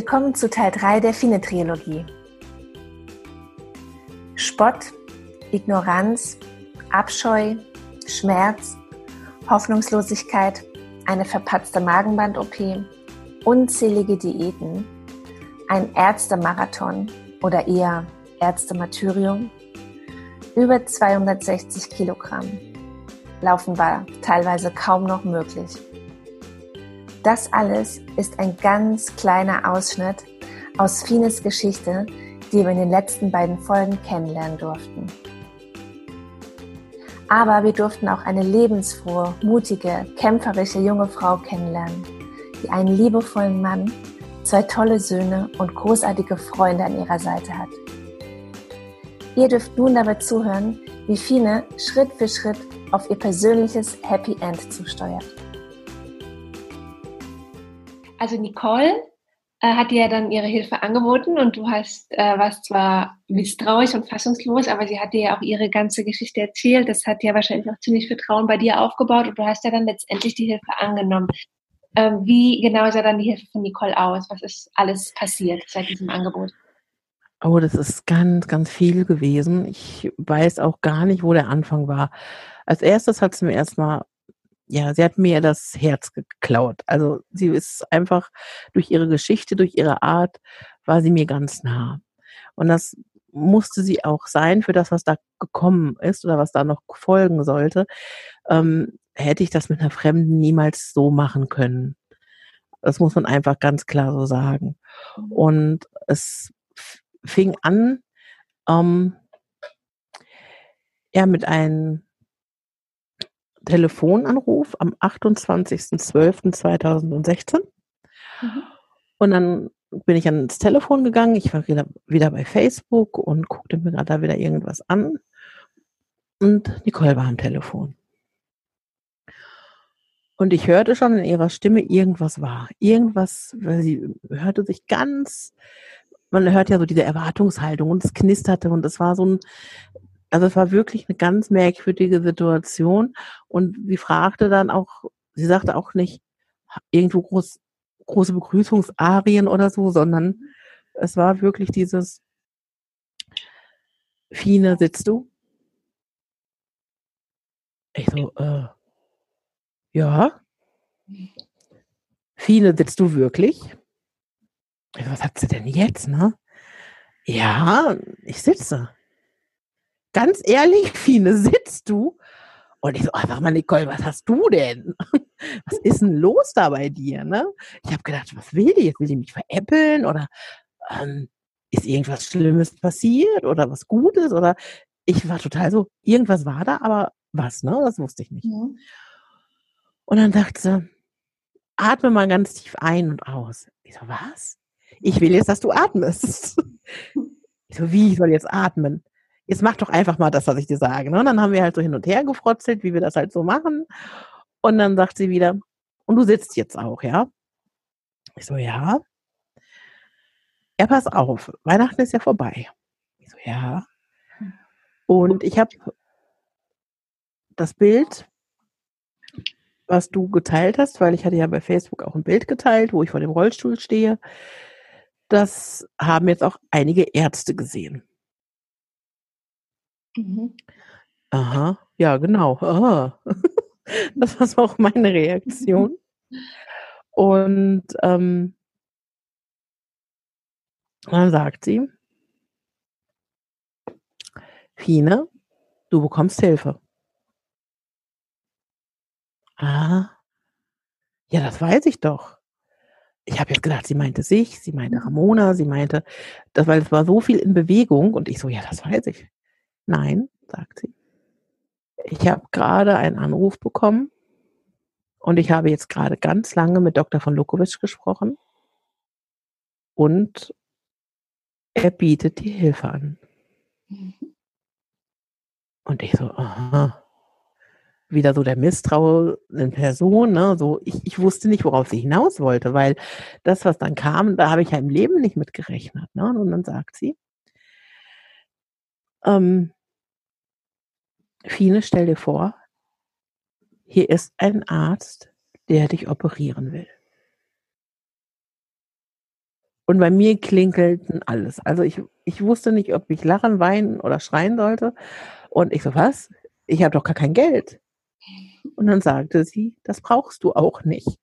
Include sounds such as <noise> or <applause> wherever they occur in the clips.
Willkommen zu Teil 3 der Fine-Trilogie. Spott, Ignoranz, Abscheu, Schmerz, Hoffnungslosigkeit, eine verpatzte Magenband-OP, unzählige Diäten, ein Ärztemarathon oder eher Ärztemartyrium, über 260 Kilogramm. Laufen war teilweise kaum noch möglich. Das alles ist ein ganz kleiner Ausschnitt aus Fines Geschichte, die wir in den letzten beiden Folgen kennenlernen durften. Aber wir durften auch eine lebensfrohe, mutige, kämpferische junge Frau kennenlernen, die einen liebevollen Mann, zwei tolle Söhne und großartige Freunde an ihrer Seite hat. Ihr dürft nun dabei zuhören, wie Fine Schritt für Schritt auf ihr persönliches Happy End zusteuert. Also Nicole äh, hat dir ja dann ihre Hilfe angeboten und du hast, äh, warst zwar misstrauisch und fassungslos, aber sie hat dir ja auch ihre ganze Geschichte erzählt. Das hat ja wahrscheinlich auch ziemlich Vertrauen bei dir aufgebaut und du hast ja dann letztendlich die Hilfe angenommen. Ähm, wie genau sah dann die Hilfe von Nicole aus? Was ist alles passiert seit diesem Angebot? Oh, das ist ganz, ganz viel gewesen. Ich weiß auch gar nicht, wo der Anfang war. Als erstes hat sie mir erstmal ja, sie hat mir das Herz geklaut. Also sie ist einfach durch ihre Geschichte, durch ihre Art, war sie mir ganz nah. Und das musste sie auch sein für das, was da gekommen ist oder was da noch folgen sollte. Ähm, hätte ich das mit einer Fremden niemals so machen können. Das muss man einfach ganz klar so sagen. Mhm. Und es fing an, ähm, ja, mit einem Telefonanruf am 28.12.2016. Mhm. Und dann bin ich ans Telefon gegangen. Ich war wieder, wieder bei Facebook und guckte mir gerade da wieder irgendwas an. Und Nicole war am Telefon. Und ich hörte schon in ihrer Stimme, irgendwas war. Irgendwas, weil sie hörte sich ganz, man hört ja so diese Erwartungshaltung und es knisterte und es war so ein, also es war wirklich eine ganz merkwürdige Situation und sie fragte dann auch, sie sagte auch nicht irgendwo groß, große Begrüßungsarien oder so, sondern es war wirklich dieses Fine, sitzt du? Ich so, äh, ja. Fine, sitzt du wirklich? Ich so, was hat sie denn jetzt, ne? Ja, ich sitze ganz ehrlich, Fine, sitzt du? Und ich so, oh, sag mal, Nicole, was hast du denn? <laughs> Was ist denn los da bei dir? Ne? Ich habe gedacht, was will die jetzt? Will die mich veräppeln? Oder ähm, ist irgendwas Schlimmes passiert? Oder was Gutes? Oder ich war total so, irgendwas war da, aber was, ne? Das wusste ich nicht. Ja. Und dann dachte sie, atme mal ganz tief ein und aus. Ich so, was? Ich will jetzt, dass du atmest. <laughs> Ich so, wie, ich soll jetzt atmen? Jetzt mach doch einfach mal das, was ich dir sage. Ne? Und dann haben wir halt so hin und her gefrotzelt, wie wir das halt so machen. Und dann sagt sie wieder, und du sitzt jetzt auch, ja? Ich so, ja. Ja, pass auf, Weihnachten ist ja vorbei. Ich so, ja. Und ich habe das Bild, was du geteilt hast, weil ich hatte ja bei Facebook auch ein Bild geteilt, wo ich vor dem Rollstuhl stehe. Das haben jetzt auch einige Ärzte gesehen. Mhm. Aha, ja, genau. Aha. <laughs> Das war auch meine Reaktion. Und ähm, dann sagt sie, Fine, du bekommst Hilfe. Ah, ja, das weiß ich doch. Ich habe jetzt gedacht, sie meinte sich, sie meinte Ramona, sie meinte, das, weil es war so viel in Bewegung und ich so, ja, das weiß ich. Nein, sagt sie. Ich habe gerade einen Anruf bekommen und ich habe jetzt gerade ganz lange mit Dr. von Lukowitsch gesprochen und er bietet die Hilfe an. Und ich so, aha. Wieder so der Misstrauen in Person, ne? So, ich, ich wusste nicht, worauf sie hinaus wollte, weil das, was dann kam, da habe ich ja im Leben nicht mit gerechnet. Ne? Und dann sagt sie, ähm, Fine, stell dir vor, hier ist ein Arzt, der dich operieren will. Und bei mir klingelten alles. Also ich, ich wusste nicht, ob ich lachen, weinen oder schreien sollte. Und ich so, was? Ich habe doch gar kein Geld. Und dann sagte sie, das brauchst du auch nicht.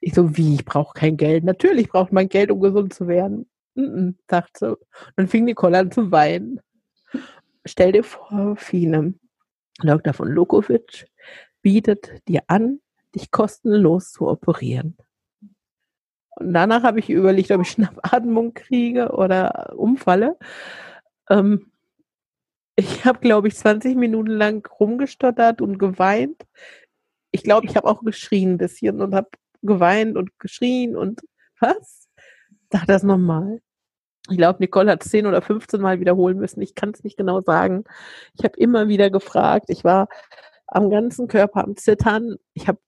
Ich so, wie, ich brauche kein Geld. Natürlich braucht man Geld, um gesund zu werden. Mm -mm. Und dann fing Nicole an zu weinen. Stell dir vor, Fine, Dr. von Lukovic bietet dir an, dich kostenlos zu operieren. Und danach habe ich überlegt, ob ich Schnappatmung <laughs> kriege oder umfalle. Ähm, ich habe, glaube ich, 20 Minuten lang rumgestottert und geweint. Ich glaube, ich habe auch geschrien ein bisschen und habe geweint und geschrien und was? Sag das nochmal. Ich glaube, Nicole hat 10 oder 15 Mal wiederholen müssen. Ich kann es nicht genau sagen. Ich habe immer wieder gefragt. Ich war am ganzen Körper am Zittern. Ich habe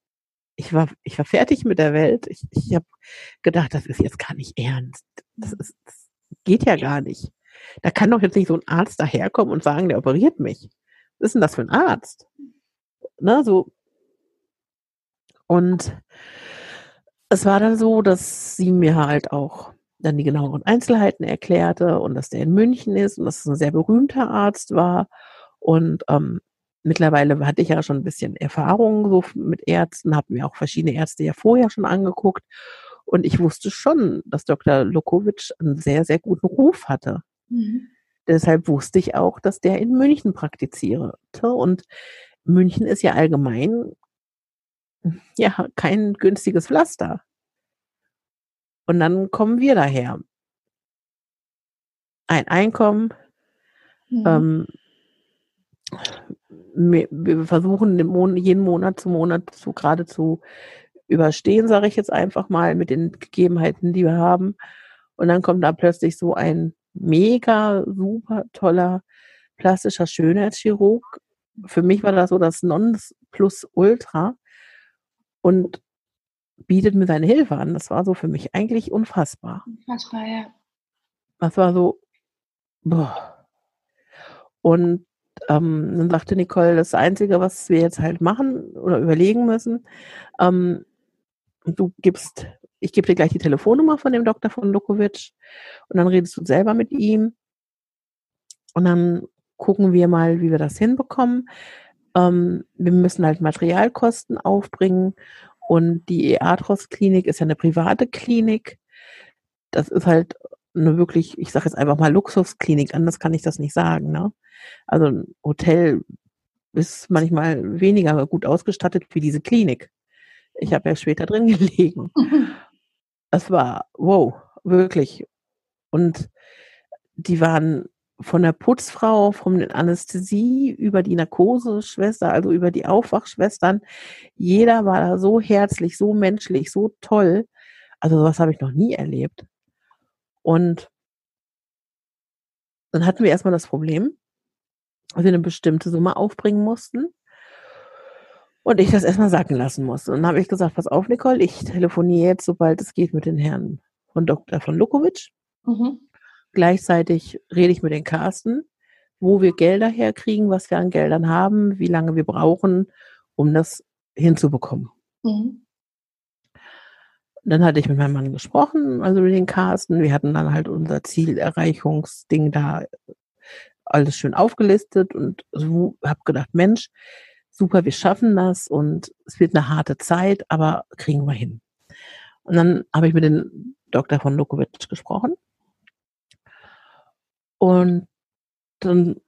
ich war, ich war fertig mit der Welt. Ich, ich habe gedacht, das ist jetzt gar nicht ernst. Das, ist, das geht ja gar nicht. Da kann doch jetzt nicht so ein Arzt daherkommen und sagen, der operiert mich. Was ist denn das für ein Arzt? Ne, so. Und es war dann so, dass sie mir halt auch dann die genaueren Einzelheiten erklärte und dass der in München ist und dass es ein sehr berühmter Arzt war. Und ähm, mittlerweile hatte ich ja schon ein bisschen Erfahrung so mit Ärzten, habe mir auch verschiedene Ärzte ja vorher schon angeguckt. Und ich wusste schon, dass Dr. Lukovic einen sehr, sehr guten Ruf hatte. Mhm. Deshalb wusste ich auch, dass der in München praktizierte. Und München ist ja allgemein ja kein günstiges Pflaster. Und dann kommen wir daher. Ein Einkommen, mhm. ähm, wir versuchen jeden Monat zu Monat zu gerade zu überstehen, sage ich jetzt einfach mal, mit den Gegebenheiten, die wir haben. Und dann kommt da plötzlich so ein mega, super toller plastischer Schönheitschirurg. Für mich war das so das Nonplusultra und bietet mir seine Hilfe an. Das war so für mich eigentlich unfassbar. Unfassbar, ja. Das war so, boah. Und ähm, dann sagte Nicole, das Einzige, was wir jetzt halt machen oder überlegen müssen, ähm, du gibst, ich gebe dir gleich die Telefonnummer von dem Doktor von Lukovic und dann redest du selber mit ihm und dann gucken wir mal, wie wir das hinbekommen. Ähm, wir müssen halt Materialkosten aufbringen und die Eatros-Klinik ist ja eine private Klinik. Das ist halt eine wirklich, ich sage jetzt einfach mal Luxusklinik, anders kann ich das nicht sagen. Ne? Also ein Hotel ist manchmal weniger gut ausgestattet wie diese Klinik. Ich habe ja später drin <laughs> gelegen. <laughs> Es war, wow, wirklich. Und die waren von der Putzfrau, von der Anästhesie über die Narkoseschwester, also über die Aufwachschwestern. Jeder war da so herzlich, so menschlich, so toll. Also sowas habe ich noch nie erlebt. Und dann hatten wir erstmal das Problem, dass wir eine bestimmte Summe aufbringen mussten. Und ich das erstmal sacken lassen musste. Und dann habe ich gesagt, pass auf, Nicole, ich telefoniere jetzt, sobald es geht, mit den Herren von Dr. von Lukovic. Mhm. Gleichzeitig rede ich mit den Carsten, wo wir Gelder herkriegen, was wir an Geldern haben, wie lange wir brauchen, um das hinzubekommen. Mhm. Dann hatte ich mit meinem Mann gesprochen, also mit den Carsten. Wir hatten dann halt unser Zielerreichungsding da alles schön aufgelistet und so habe gedacht, Mensch, super, wir schaffen das und es wird eine harte Zeit, aber kriegen wir hin. Und dann habe ich mit dem Dr. von Lukovic gesprochen und dann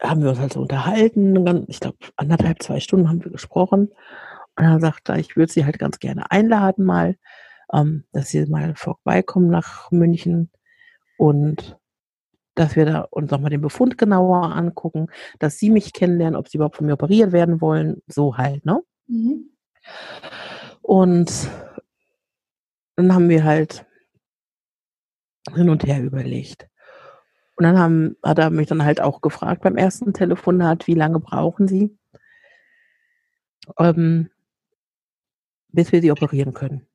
haben wir uns halt so unterhalten. Ich glaube, anderthalb, zwei Stunden haben wir gesprochen. Und dann sagt er, ich würde sie halt ganz gerne einladen mal, ähm, dass sie mal vorbeikommen nach München und dass wir da uns nochmal den Befund genauer angucken, dass sie mich kennenlernen, ob sie überhaupt von mir operiert werden wollen, so halt, ne? Mhm. Und dann haben wir halt hin und her überlegt. Und dann haben, hat er mich dann halt auch gefragt beim ersten Telefonat, wie lange brauchen Sie, ähm, bis wir Sie operieren können.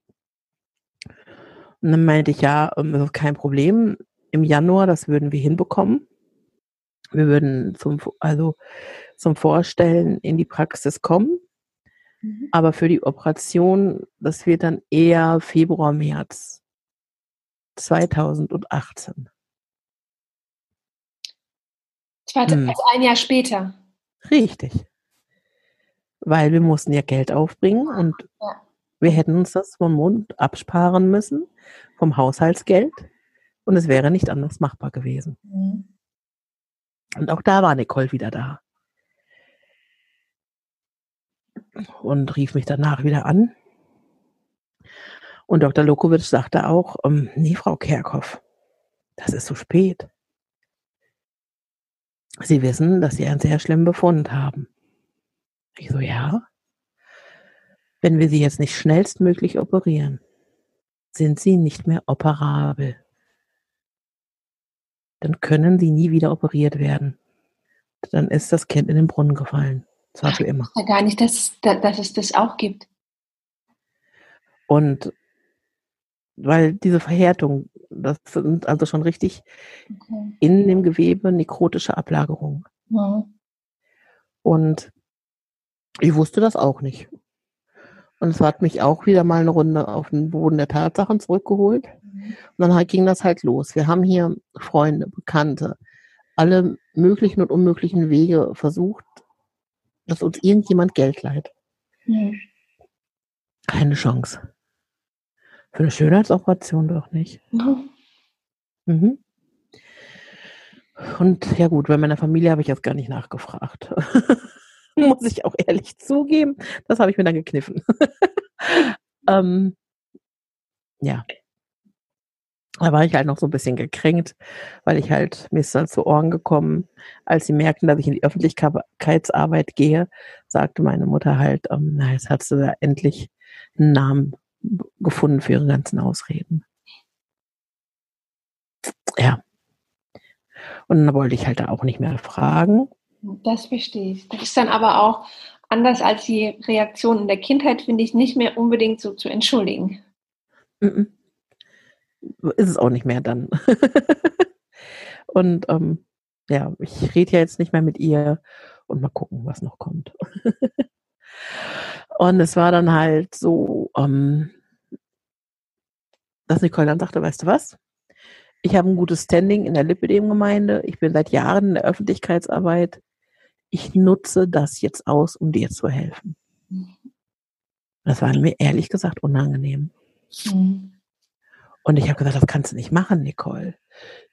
Und dann meinte ich, ja, ähm, das ist kein Problem im Januar, das würden wir hinbekommen. Wir würden zum, also zum Vorstellen in die Praxis kommen. Mhm. Aber für die Operation, das wird dann eher Februar, März. 2018. Zweite, hm. Also ein Jahr später. Richtig. Weil wir mussten ja Geld aufbringen und ja. wir hätten uns das vom Mund absparen müssen, vom Haushaltsgeld. Und es wäre nicht anders machbar gewesen. Mhm. Und auch da war Nicole wieder da. Und rief mich danach wieder an. Und Dr. Lokowitsch sagte auch, ähm, nee, Frau Kerkhoff, das ist zu spät. Sie wissen, dass Sie einen sehr schlimmen Befund haben. Ich so, ja. Wenn wir Sie jetzt nicht schnellstmöglich operieren, sind Sie nicht mehr operabel. Dann können Sie nie wieder operiert werden. Dann ist das Kind in den Brunnen gefallen. Zwar für immer. Ja, gar nicht, dass, dass es das auch gibt. Und weil diese Verhärtung, das sind also schon richtig okay. in dem Gewebe nekrotische Ablagerungen. Ja. Und ich wusste das auch nicht. Und es hat mich auch wieder mal eine Runde auf den Boden der Tatsachen zurückgeholt. Mhm. Und dann ging das halt los. Wir haben hier Freunde, Bekannte, alle möglichen und unmöglichen Wege versucht, dass uns irgendjemand Geld leiht. Mhm. Keine Chance. Für eine Schönheitsoperation doch nicht. Mhm. <laughs> Mhm. Und ja gut, bei meiner Familie habe ich jetzt gar nicht nachgefragt. <laughs> Muss ich auch ehrlich zugeben. Das habe ich mir dann gekniffen. <laughs> ähm, ja. Da war ich halt noch so ein bisschen gekränkt, weil ich halt, mir ist dann zu Ohren gekommen, als sie merkten, dass ich in die Öffentlichkeitsarbeit gehe, sagte meine Mutter halt, ähm, na, jetzt hat sie da endlich einen Namen gefunden für ihre ganzen Ausreden. Ja. Und dann wollte ich halt da auch nicht mehr fragen. Das verstehe ich. Das ist dann aber auch anders als die Reaktion in der Kindheit, finde ich, nicht mehr unbedingt so zu entschuldigen. Ist es auch nicht mehr dann. <laughs> und ähm, ja, ich rede ja jetzt nicht mehr mit ihr und mal gucken, was noch kommt. <laughs> und es war dann halt so, ähm, dass Nicole dann sagte, weißt du was? Ich habe ein gutes Standing in der Lipidem-Gemeinde. Ich bin seit Jahren in der Öffentlichkeitsarbeit. Ich nutze das jetzt aus, um dir zu helfen. Das war mir ehrlich gesagt unangenehm. Mhm. Und ich habe gesagt, das kannst du nicht machen, Nicole.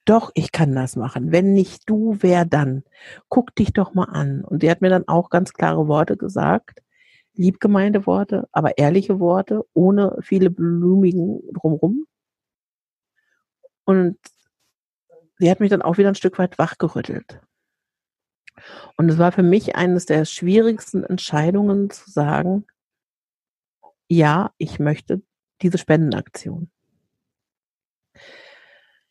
Doch, ich kann das machen. Wenn nicht du, wer dann? Guck dich doch mal an. Und sie hat mir dann auch ganz klare Worte gesagt liebgemeinte Worte, aber ehrliche Worte, ohne viele blumigen drumrum. Und sie hat mich dann auch wieder ein Stück weit wachgerüttelt. Und es war für mich eines der schwierigsten Entscheidungen zu sagen, ja, ich möchte diese Spendenaktion.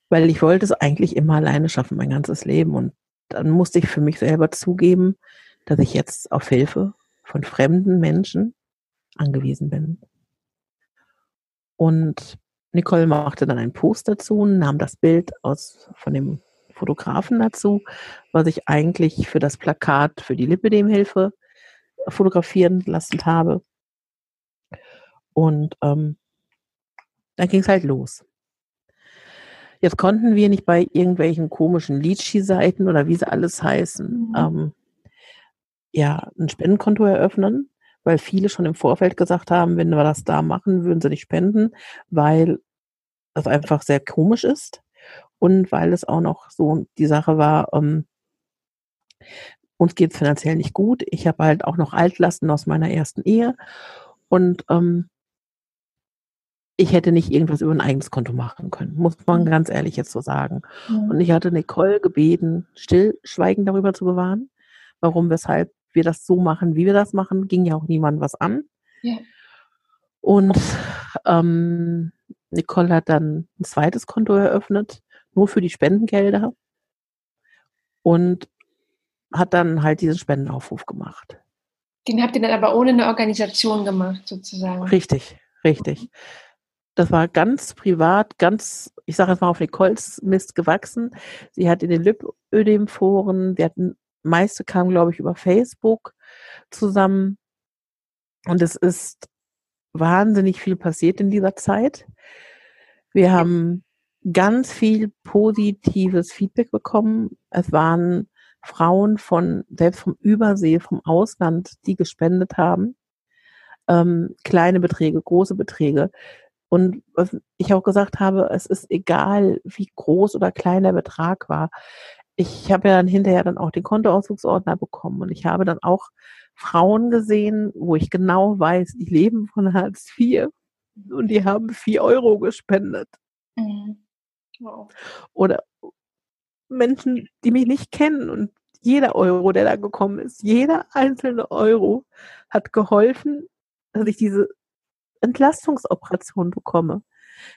Weil ich wollte es eigentlich immer alleine schaffen, mein ganzes Leben. Und dann musste ich für mich selber zugeben, dass ich jetzt auf Hilfe von fremden Menschen angewiesen bin. Und Nicole machte dann einen Post dazu, nahm das Bild aus von dem Fotografen dazu, was ich eigentlich für das Plakat für die Lipidem-Hilfe fotografieren lassen habe. Und ähm, dann ging es halt los. Jetzt konnten wir nicht bei irgendwelchen komischen Leachy-Seiten oder wie sie alles heißen, mhm. ähm, ja, ein Spendenkonto eröffnen, weil viele schon im Vorfeld gesagt haben, wenn wir das da machen, würden sie nicht spenden, weil das einfach sehr komisch ist und weil es auch noch so die Sache war, ähm, uns geht es finanziell nicht gut. Ich habe halt auch noch Altlasten aus meiner ersten Ehe und ähm, ich hätte nicht irgendwas über ein eigenes Konto machen können, muss man mhm. ganz ehrlich jetzt so sagen. Ja. Und ich hatte Nicole gebeten, Stillschweigen darüber zu bewahren, warum, weshalb wir das so machen, wie wir das machen, ging ja auch niemand was an. Ja. Und ähm, Nicole hat dann ein zweites Konto eröffnet, nur für die Spendengelder und hat dann halt diesen Spendenaufruf gemacht. Den habt ihr dann aber ohne eine Organisation gemacht, sozusagen. Richtig, richtig. Das war ganz privat, ganz, ich sage jetzt mal auf Nicoles Mist gewachsen. Sie hat in den Lipödem-Foren, wir hatten meiste kam, glaube ich, über Facebook zusammen. Und es ist wahnsinnig viel passiert in dieser Zeit. Wir haben ganz viel positives Feedback bekommen. Es waren Frauen von, selbst vom Übersee, vom Ausland, die gespendet haben. Ähm, kleine Beträge, große Beträge. Und was ich auch gesagt habe, es ist egal, wie groß oder klein der Betrag war. Ich habe ja dann hinterher dann auch den Kontoauszugsordner bekommen und ich habe dann auch Frauen gesehen, wo ich genau weiß, die leben von Hartz IV und die haben vier Euro gespendet. Mhm. Wow. Oder Menschen, die mich nicht kennen und jeder Euro, der da gekommen ist, jeder einzelne Euro hat geholfen, dass ich diese Entlastungsoperation bekomme.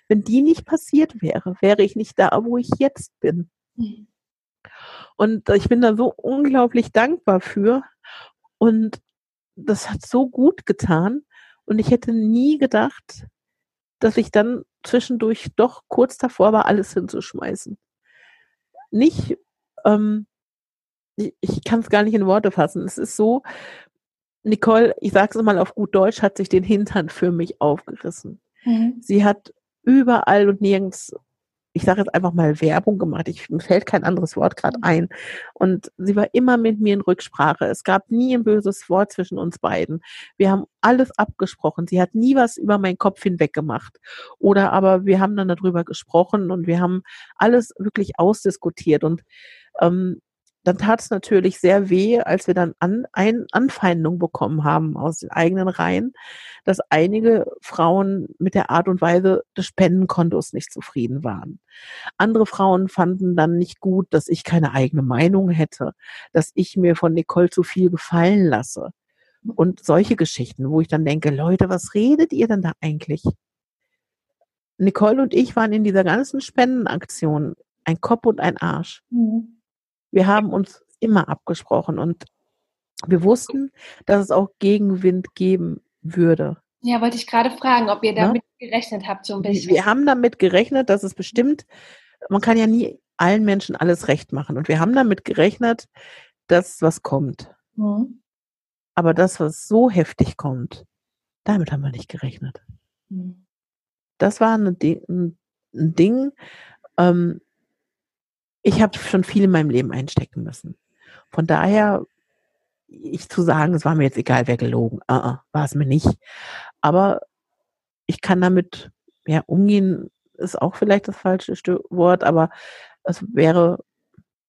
Wenn die nicht passiert wäre, wäre ich nicht da, wo ich jetzt bin. Mhm. Und ich bin da so unglaublich dankbar für. Und das hat so gut getan. Und ich hätte nie gedacht, dass ich dann zwischendurch doch kurz davor war, alles hinzuschmeißen. Nicht, ähm, ich, ich kann es gar nicht in Worte fassen. Es ist so, Nicole, ich sage es mal auf gut Deutsch, hat sich den Hintern für mich aufgerissen. Mhm. Sie hat überall und nirgends ich sage jetzt einfach mal Werbung gemacht. Ich, mir fällt kein anderes Wort gerade mhm. ein. Und sie war immer mit mir in Rücksprache. Es gab nie ein böses Wort zwischen uns beiden. Wir haben alles abgesprochen. Sie hat nie was über meinen Kopf hinweg gemacht. Oder aber wir haben dann darüber gesprochen und wir haben alles wirklich ausdiskutiert. Und ähm, dann tat es natürlich sehr weh, als wir dann an, ein, Anfeindung bekommen haben aus den eigenen Reihen, dass einige Frauen mit der Art und Weise des Spendenkontos nicht zufrieden waren. Andere Frauen fanden dann nicht gut, dass ich keine eigene Meinung hätte, dass ich mir von Nicole zu viel gefallen lasse. Und solche Geschichten, wo ich dann denke, Leute, was redet ihr denn da eigentlich? Nicole und ich waren in dieser ganzen Spendenaktion ein Kopf und ein Arsch. Mhm. Wir haben uns immer abgesprochen und wir wussten, dass es auch Gegenwind geben würde. Ja, wollte ich gerade fragen, ob ihr ne? damit ja? gerechnet habt, so ein bisschen. Wir haben damit gerechnet, dass es bestimmt, man kann ja nie allen Menschen alles recht machen. Und wir haben damit gerechnet, dass was kommt. Mhm. Aber das, was so heftig kommt, damit haben wir nicht gerechnet. Mhm. Das war ein Ding, ein Ding ähm, ich habe schon viel in meinem Leben einstecken müssen. Von daher, ich zu sagen, es war mir jetzt egal, wer gelogen, uh -uh, war es mir nicht. Aber ich kann damit ja umgehen, ist auch vielleicht das falsche Wort, aber es wäre,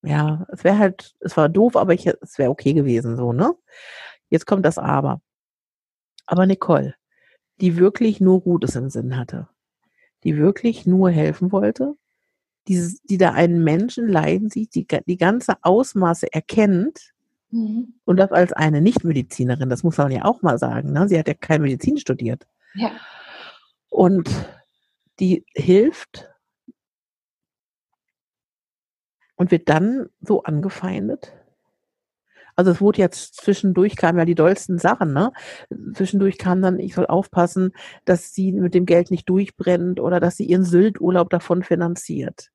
ja, es wäre halt, es war doof, aber ich, es wäre okay gewesen, so, ne? Jetzt kommt das Aber. Aber Nicole, die wirklich nur Gutes im Sinn hatte, die wirklich nur helfen wollte, die, die da einen Menschen leiden sieht, die die ganze Ausmaße erkennt mhm. und das als eine Nichtmedizinerin, das muss man ja auch mal sagen. Ne? Sie hat ja keine Medizin studiert. Ja. Und die hilft und wird dann so angefeindet. Also es wurde jetzt zwischendurch kamen ja die dollsten Sachen, ne? Zwischendurch kam dann, ich soll aufpassen, dass sie mit dem Geld nicht durchbrennt oder dass sie ihren Sylt-Urlaub davon finanziert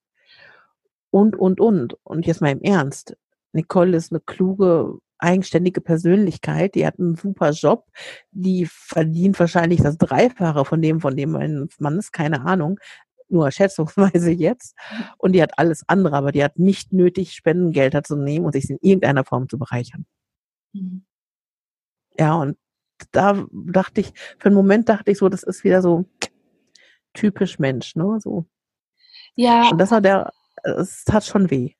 und, und, und. Und jetzt mal im Ernst. Nicole ist eine kluge, eigenständige Persönlichkeit, die hat einen super Job, die verdient wahrscheinlich das Dreifache von dem, von dem mein Mann ist, keine Ahnung, nur schätzungsweise jetzt. Und die hat alles andere, aber die hat nicht nötig, Spendengelder zu nehmen und sich in irgendeiner Form zu bereichern. Mhm. Ja, und da dachte ich, für einen Moment dachte ich so, das ist wieder so typisch Mensch, ne, so. Ja. Und das war der, es tat schon weh.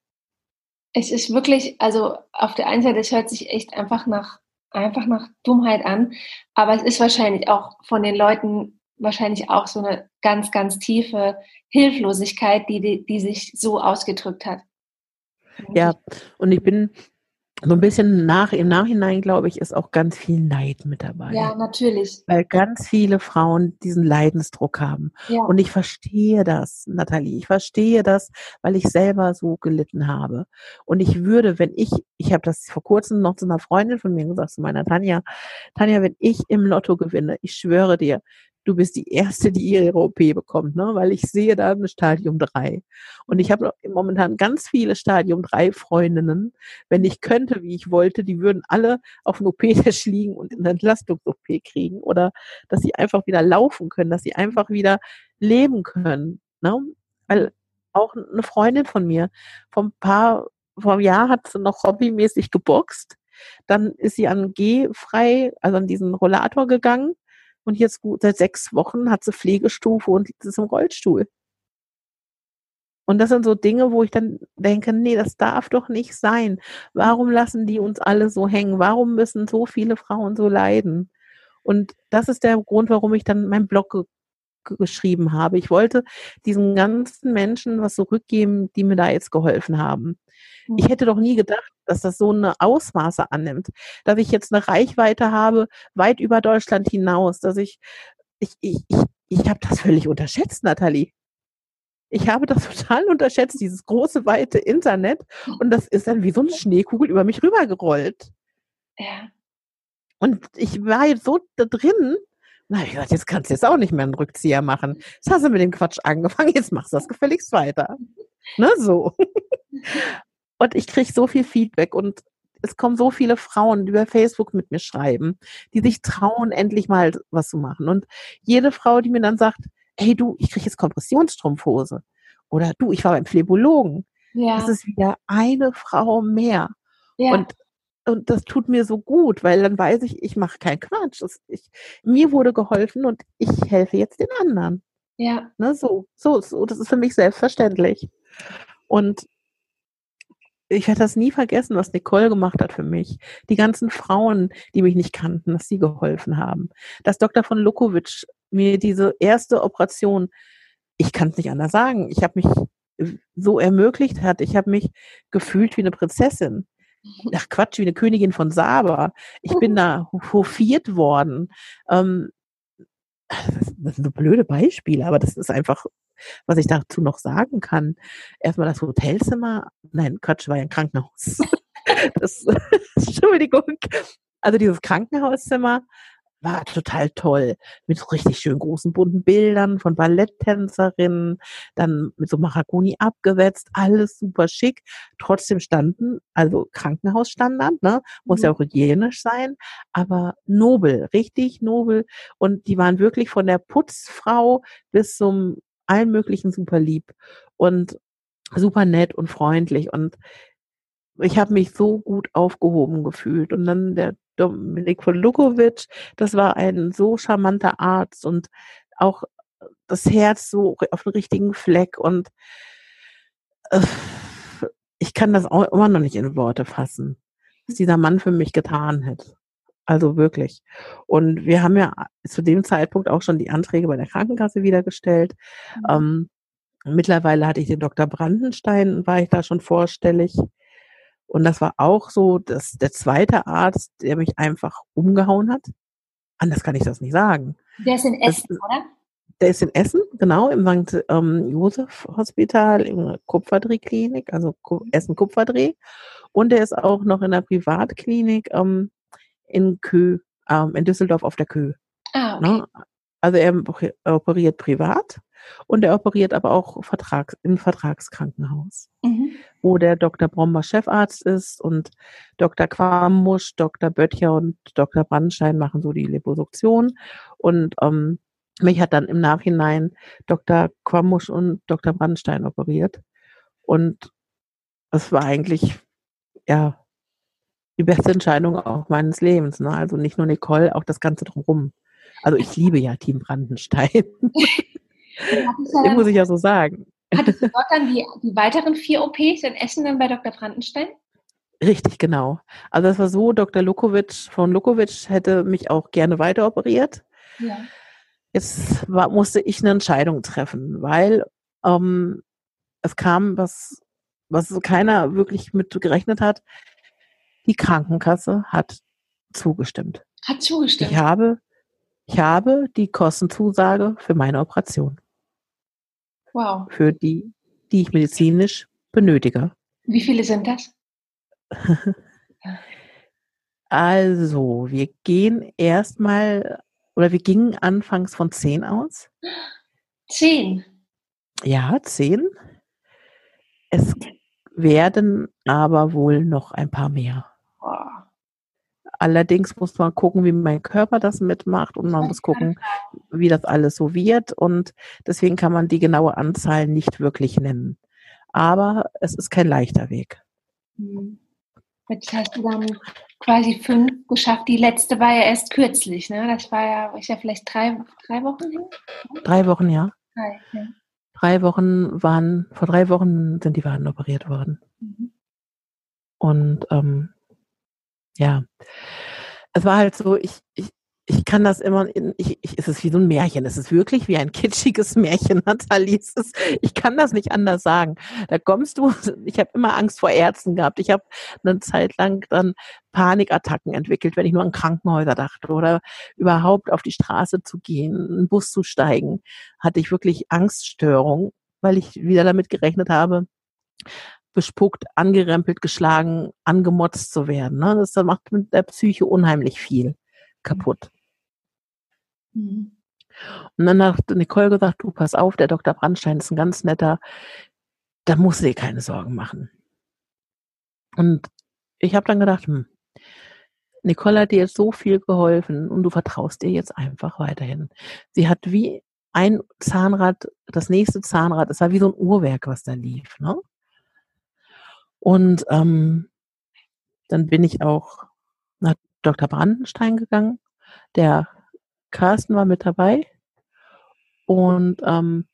Es ist wirklich, also auf der einen Seite, es hört sich echt einfach nach, einfach nach Dummheit an, aber es ist wahrscheinlich auch von den Leuten wahrscheinlich auch so eine ganz, ganz tiefe Hilflosigkeit, die, die, die sich so ausgedrückt hat. Ja, und ich bin so ein bisschen nach, im Nachhinein, glaube ich, ist auch ganz viel Neid mit dabei. Ja, natürlich. Weil ganz viele Frauen diesen Leidensdruck haben. Ja. Und ich verstehe das, Nathalie. Ich verstehe das, weil ich selber so gelitten habe. Und ich würde, wenn ich, ich habe das vor kurzem noch zu einer Freundin von mir gesagt, zu meiner Tanja, Tanja, wenn ich im Lotto gewinne, ich schwöre dir, du bist die Erste, die ihre OP bekommt, ne? weil ich sehe da eine Stadium 3. Und ich habe momentan ganz viele Stadium 3 Freundinnen. Wenn ich könnte, wie ich wollte, die würden alle auf dem OP-Tisch <laughs> liegen und eine Entlastungs-OP kriegen oder dass sie einfach wieder laufen können, dass sie einfach wieder leben können. Ne? Weil auch eine Freundin von mir, vom paar, einem Jahr hat sie noch hobbymäßig geboxt. Dann ist sie an G frei, also an diesen Rollator gegangen. Und jetzt gut, seit sechs Wochen hat sie Pflegestufe und ist im Rollstuhl. Und das sind so Dinge, wo ich dann denke, nee, das darf doch nicht sein. Warum lassen die uns alle so hängen? Warum müssen so viele Frauen so leiden? Und das ist der Grund, warum ich dann meinen Blog ge geschrieben habe. Ich wollte diesen ganzen Menschen was zurückgeben, die mir da jetzt geholfen haben. Ich hätte doch nie gedacht, dass das so eine Ausmaße annimmt, dass ich jetzt eine Reichweite habe, weit über Deutschland hinaus, dass ich, ich, ich, ich, ich habe das völlig unterschätzt, Nathalie. Ich habe das <laughs> total unterschätzt, dieses große, weite Internet. Und das ist dann wie so eine Schneekugel über mich rübergerollt. Ja. Und ich war jetzt so da drin, na, ich gesagt, jetzt kannst du jetzt auch nicht mehr einen Rückzieher machen. Jetzt hast du mit dem Quatsch angefangen, <laughs> jetzt machst du das gefälligst weiter. Ne, so. <laughs> Und ich kriege so viel Feedback und es kommen so viele Frauen, die über Facebook mit mir schreiben, die sich trauen, endlich mal was zu machen. Und jede Frau, die mir dann sagt, hey du, ich kriege jetzt Kompressionsstrumpfhose. Oder du, ich war beim Phlebologen. Ja. Das ist wieder eine Frau mehr. Ja. Und, und das tut mir so gut, weil dann weiß ich, ich mache keinen Quatsch. Das, ich, mir wurde geholfen und ich helfe jetzt den anderen. Ja. Ne, so, so, so, das ist für mich selbstverständlich. Und ich werde das nie vergessen, was Nicole gemacht hat für mich. Die ganzen Frauen, die mich nicht kannten, dass sie geholfen haben. Dass Dr. von Lukowitsch mir diese erste Operation, ich kann es nicht anders sagen, ich habe mich so ermöglicht hat. Ich habe mich gefühlt wie eine Prinzessin. Ach Quatsch, wie eine Königin von Saba. Ich bin <laughs> da hofiert worden. Ähm, das sind so blöde Beispiele, aber das ist einfach was ich dazu noch sagen kann, erstmal das Hotelzimmer, nein, Quatsch, war ja ein Krankenhaus. <laughs> das, <laughs> Entschuldigung. Also dieses Krankenhauszimmer war total toll. Mit so richtig schön großen bunten Bildern von Balletttänzerinnen, dann mit so Maragoni abgewetzt, alles super schick. Trotzdem standen, also Krankenhausstandard, ne? Muss mhm. ja auch hygienisch sein, aber nobel, richtig nobel. Und die waren wirklich von der Putzfrau bis zum allen möglichen super lieb und super nett und freundlich und ich habe mich so gut aufgehoben gefühlt. Und dann der Dominik von Lukovic, das war ein so charmanter Arzt und auch das Herz so auf den richtigen Fleck. Und äh, ich kann das auch immer noch nicht in Worte fassen, was dieser Mann für mich getan hat. Also wirklich. Und wir haben ja zu dem Zeitpunkt auch schon die Anträge bei der Krankenkasse wieder gestellt. Mhm. Ähm, mittlerweile hatte ich den Dr. Brandenstein, war ich da schon vorstellig. Und das war auch so, dass der zweite Arzt, der mich einfach umgehauen hat. Anders kann ich das nicht sagen. Der ist in Essen, das, oder? Der ist in Essen, genau, im St. Ähm, Josef Hospital, im Kupferdreh-Klinik, also Essen Kupferdreh. Und der ist auch noch in der Privatklinik ähm, in Kö, ähm, in Düsseldorf auf der Kö. Ah, okay. Ne? Also er operiert privat und er operiert aber auch Vertrag, im Vertragskrankenhaus, mhm. wo der Dr. Bromber Chefarzt ist und Dr. Quamusch, Dr. Böttcher und Dr. Brandstein machen so die Liposuktion und ähm, mich hat dann im Nachhinein Dr. Quamusch und Dr. Brandstein operiert und es war eigentlich ja die beste Entscheidung auch meines Lebens. Ne? Also nicht nur Nicole, auch das Ganze drumherum. Also ich liebe ja Team Brandenstein. <laughs> das muss ich ja so sagen. Hattest du dort dann die, die weiteren vier OPs in Essen dann bei Dr. Brandenstein? Richtig, genau. Also es war so, Dr. Lukowitsch von Lukowitsch hätte mich auch gerne weiter operiert. Ja. Jetzt war, musste ich eine Entscheidung treffen, weil ähm, es kam was, was keiner wirklich mit gerechnet hat. Die Krankenkasse hat zugestimmt. Hat zugestimmt. Ich habe, ich habe die Kostenzusage für meine Operation. Wow. Für die, die ich medizinisch benötige. Wie viele sind das? <laughs> also, wir gehen erstmal, oder wir gingen anfangs von zehn aus. Zehn? Ja, zehn. Es werden aber wohl noch ein paar mehr. Allerdings muss man gucken, wie mein Körper das mitmacht und man muss gucken, wie das alles so wird. Und deswegen kann man die genaue Anzahl nicht wirklich nennen. Aber es ist kein leichter Weg. Mhm. Jetzt hast du dann quasi fünf geschafft. Die letzte war ja erst kürzlich, ne? Das war ja, ist ja vielleicht drei, drei Wochen hin? Drei Wochen, ja. Drei, ja. Drei Wochen waren, vor drei Wochen sind die Waden operiert worden. Mhm. Und ähm, ja, es war halt so, ich, ich, ich kann das immer, ich, ich, es ist wie so ein Märchen. Es ist wirklich wie ein kitschiges <laughs> Märchen, Nathalie. Ist, ich kann das nicht anders sagen. Da kommst du, <laughs> ich habe immer Angst vor Ärzten gehabt. Ich habe eine Zeit lang dann Panikattacken entwickelt, wenn ich nur an Krankenhäuser dachte oder überhaupt auf die Straße zu gehen, einen Bus zu steigen, hatte ich wirklich Angststörung, weil ich wieder damit gerechnet habe, bespuckt, angerempelt, geschlagen, angemotzt zu werden. Ne? Das macht mit der Psyche unheimlich viel kaputt. Mhm. Und dann hat Nicole gesagt, du pass auf, der Dr. Brandstein ist ein ganz netter, da musst du dir keine Sorgen machen. Und ich habe dann gedacht, hm, Nicole hat dir jetzt so viel geholfen und du vertraust ihr jetzt einfach weiterhin. Sie hat wie ein Zahnrad, das nächste Zahnrad, es war wie so ein Uhrwerk, was da lief. Ne? Und ähm, dann bin ich auch nach Dr. Brandenstein gegangen. Der Carsten war mit dabei. Und ähm,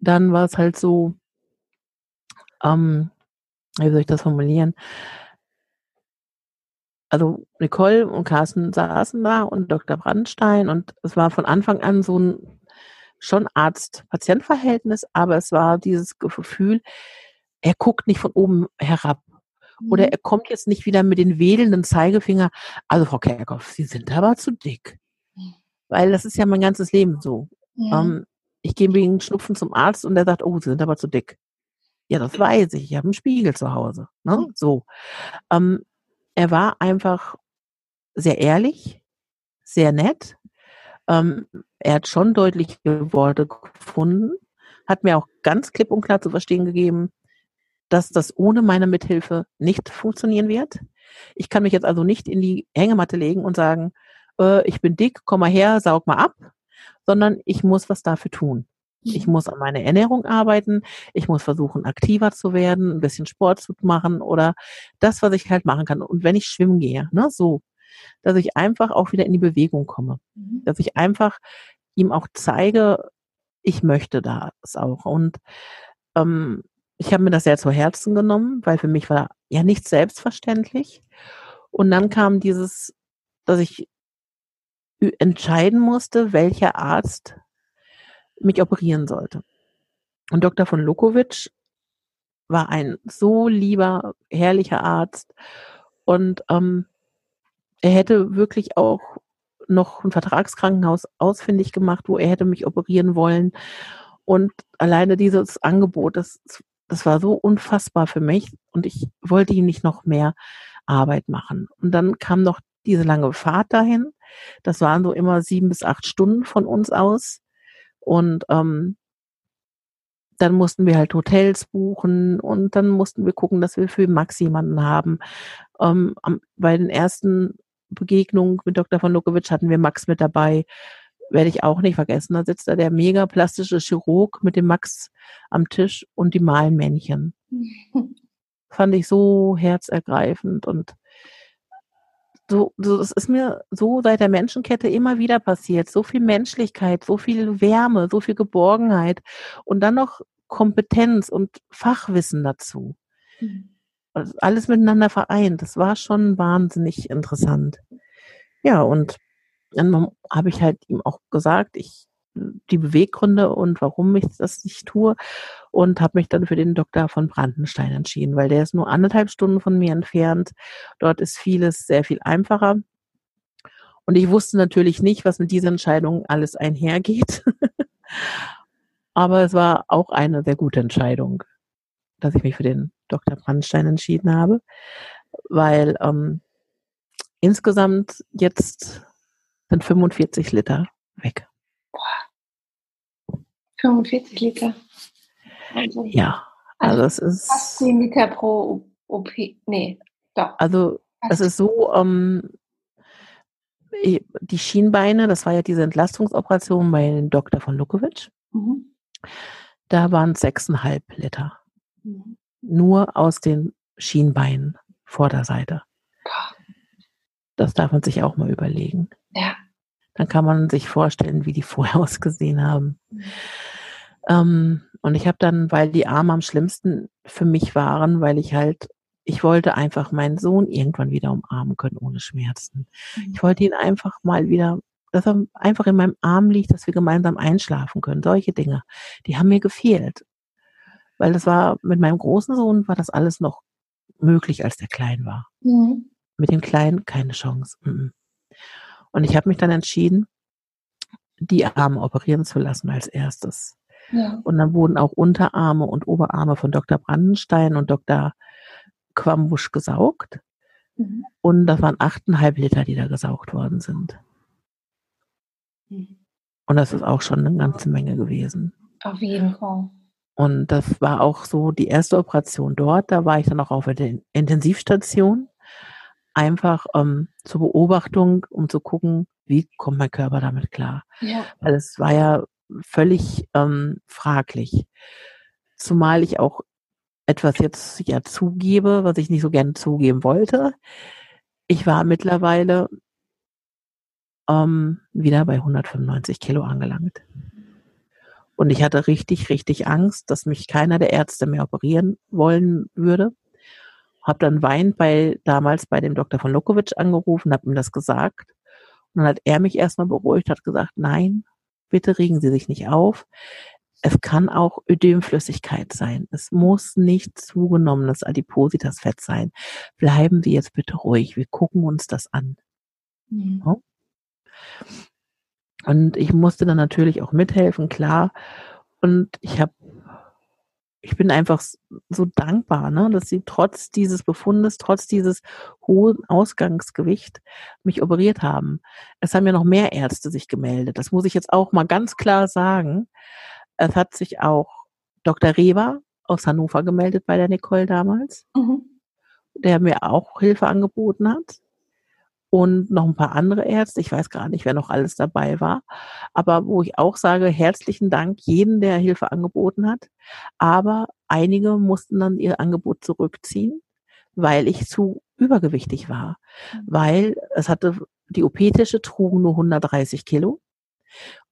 dann war es halt so, ähm, wie soll ich das formulieren? Also Nicole und Carsten saßen da und Dr. Brandstein und es war von Anfang an so ein schon Arzt-Patient-Verhältnis, aber es war dieses Gefühl, er guckt nicht von oben herab. Oder mhm. er kommt jetzt nicht wieder mit den wedelnden Zeigefinger. Also Frau Kerkhoff, Sie sind aber zu dick. Weil das ist ja mein ganzes Leben so. Ja. Ähm, ich gehe wegen Schnupfen zum Arzt und der sagt, oh, Sie sind aber zu dick. Ja, das weiß ich. Ich habe einen Spiegel zu Hause. Ne? So. Ähm, er war einfach sehr ehrlich, sehr nett, ähm, er hat schon deutliche Worte gefunden, hat mir auch ganz klipp und klar zu verstehen gegeben, dass das ohne meine Mithilfe nicht funktionieren wird. Ich kann mich jetzt also nicht in die Hängematte legen und sagen, äh, ich bin dick, komm mal her, saug mal ab, sondern ich muss was dafür tun. Ich muss an meiner Ernährung arbeiten. Ich muss versuchen, aktiver zu werden, ein bisschen Sport zu machen oder das, was ich halt machen kann. Und wenn ich schwimmen gehe, ne, so, dass ich einfach auch wieder in die Bewegung komme. Mhm. Dass ich einfach ihm auch zeige, ich möchte das auch. Und ähm, ich habe mir das sehr zu Herzen genommen, weil für mich war ja nicht selbstverständlich. Und dann kam dieses, dass ich entscheiden musste, welcher Arzt mich operieren sollte. Und Dr. von Lukovic war ein so lieber, herrlicher Arzt. Und ähm, er hätte wirklich auch noch ein Vertragskrankenhaus ausfindig gemacht, wo er hätte mich operieren wollen. Und alleine dieses Angebot, das, das war so unfassbar für mich und ich wollte ihm nicht noch mehr Arbeit machen. Und dann kam noch diese lange Fahrt dahin. Das waren so immer sieben bis acht Stunden von uns aus. Und ähm, dann mussten wir halt Hotels buchen und dann mussten wir gucken, dass wir für Max jemanden haben. Ähm, bei den ersten Begegnung mit Dr. von Lukowitsch hatten wir Max mit dabei. Werde ich auch nicht vergessen. Da sitzt da der mega plastische Chirurg mit dem Max am Tisch und die malen Männchen. <laughs> Fand ich so herzergreifend und so, so, das ist mir so seit der Menschenkette immer wieder passiert. So viel Menschlichkeit, so viel Wärme, so viel Geborgenheit und dann noch Kompetenz und Fachwissen dazu. Mhm alles miteinander vereint. Das war schon wahnsinnig interessant. Ja, und dann habe ich halt ihm auch gesagt, ich die Beweggründe und warum ich das nicht tue und habe mich dann für den Doktor von Brandenstein entschieden, weil der ist nur anderthalb Stunden von mir entfernt. Dort ist vieles sehr viel einfacher. Und ich wusste natürlich nicht, was mit dieser Entscheidung alles einhergeht. <laughs> Aber es war auch eine sehr gute Entscheidung, dass ich mich für den Dr. Brandstein entschieden habe, weil ähm, insgesamt jetzt sind 45 Liter weg. Boah. 45 Liter. Also, ja, also, also es ist. Fast 10 Liter pro OP. Nee, Doch. Also es ist so, ähm, die Schienbeine, das war ja diese Entlastungsoperation bei dem Doktor von Lukowitsch. Mhm. Da waren sechseinhalb Liter. Nur aus den Schienbeinen, Vorderseite. Das darf man sich auch mal überlegen. Ja. Dann kann man sich vorstellen, wie die <laughs> vorher ausgesehen haben. Mhm. Ähm, und ich habe dann, weil die Arme am schlimmsten für mich waren, weil ich halt, ich wollte einfach meinen Sohn irgendwann wieder umarmen können ohne Schmerzen. Mhm. Ich wollte ihn einfach mal wieder, dass er einfach in meinem Arm liegt, dass wir gemeinsam einschlafen können. Solche Dinge, die haben mir gefehlt. Weil das war, mit meinem großen Sohn war das alles noch möglich, als der klein war. Mhm. Mit dem Kleinen keine Chance. Und ich habe mich dann entschieden, die Arme operieren zu lassen als erstes. Ja. Und dann wurden auch Unterarme und Oberarme von Dr. Brandenstein und Dr. Quambusch gesaugt. Mhm. Und das waren achteinhalb Liter, die da gesaugt worden sind. Mhm. Und das ist auch schon eine ganze Menge gewesen. Auf jeden Fall. Und das war auch so die erste Operation dort. Da war ich dann auch auf der Intensivstation. Einfach ähm, zur Beobachtung, um zu gucken, wie kommt mein Körper damit klar. Ja. Weil es war ja völlig ähm, fraglich. Zumal ich auch etwas jetzt ja zugebe, was ich nicht so gerne zugeben wollte. Ich war mittlerweile ähm, wieder bei 195 Kilo angelangt. Und ich hatte richtig, richtig Angst, dass mich keiner der Ärzte mehr operieren wollen würde. Hab dann weinend bei damals bei dem Dr. von Lukowitsch angerufen, habe ihm das gesagt. Und dann hat er mich erstmal beruhigt, hat gesagt, nein, Bitte regen Sie sich nicht auf. Es kann auch Ödemflüssigkeit sein. Es muss nicht zugenommenes Adipositasfett sein. Bleiben Sie jetzt bitte ruhig. Wir gucken uns das an. Mhm. Ja? Und ich musste dann natürlich auch mithelfen, klar. Und ich habe ich bin einfach so dankbar, ne, dass sie trotz dieses Befundes, trotz dieses hohen Ausgangsgewicht mich operiert haben. Es haben ja noch mehr Ärzte sich gemeldet. Das muss ich jetzt auch mal ganz klar sagen. Es hat sich auch Dr. Reber aus Hannover gemeldet bei der Nicole damals, mhm. der mir auch Hilfe angeboten hat und noch ein paar andere Ärzte. Ich weiß gar nicht, wer noch alles dabei war. Aber wo ich auch sage, herzlichen Dank jeden, der Hilfe angeboten hat. Aber einige mussten dann ihr Angebot zurückziehen, weil ich zu übergewichtig war. Mhm. Weil es hatte, die OP-Tische trugen nur 130 Kilo.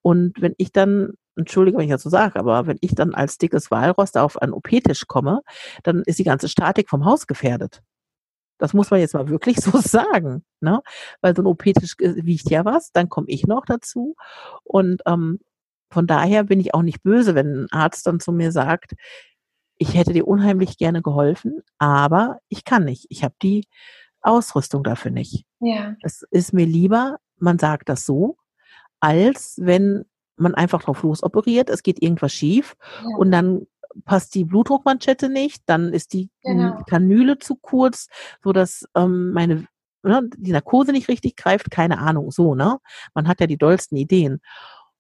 Und wenn ich dann Entschuldige, wenn ich das so sage, aber wenn ich dann als dickes Walrost auf einen OP-Tisch komme, dann ist die ganze Statik vom Haus gefährdet. Das muss man jetzt mal wirklich so <laughs> sagen, ne? Weil so ein OP-Tisch wiegt ja was, dann komme ich noch dazu. Und ähm, von daher bin ich auch nicht böse, wenn ein Arzt dann zu mir sagt, ich hätte dir unheimlich gerne geholfen, aber ich kann nicht. Ich habe die Ausrüstung dafür nicht. Ja. Es ist mir lieber, man sagt das so, als wenn man einfach drauf losoperiert, es geht irgendwas schief ja. und dann passt die Blutdruckmanschette nicht, dann ist die genau. Kanüle zu kurz, so dass ähm, meine ne, die Narkose nicht richtig greift, keine Ahnung, so, ne? Man hat ja die dollsten Ideen.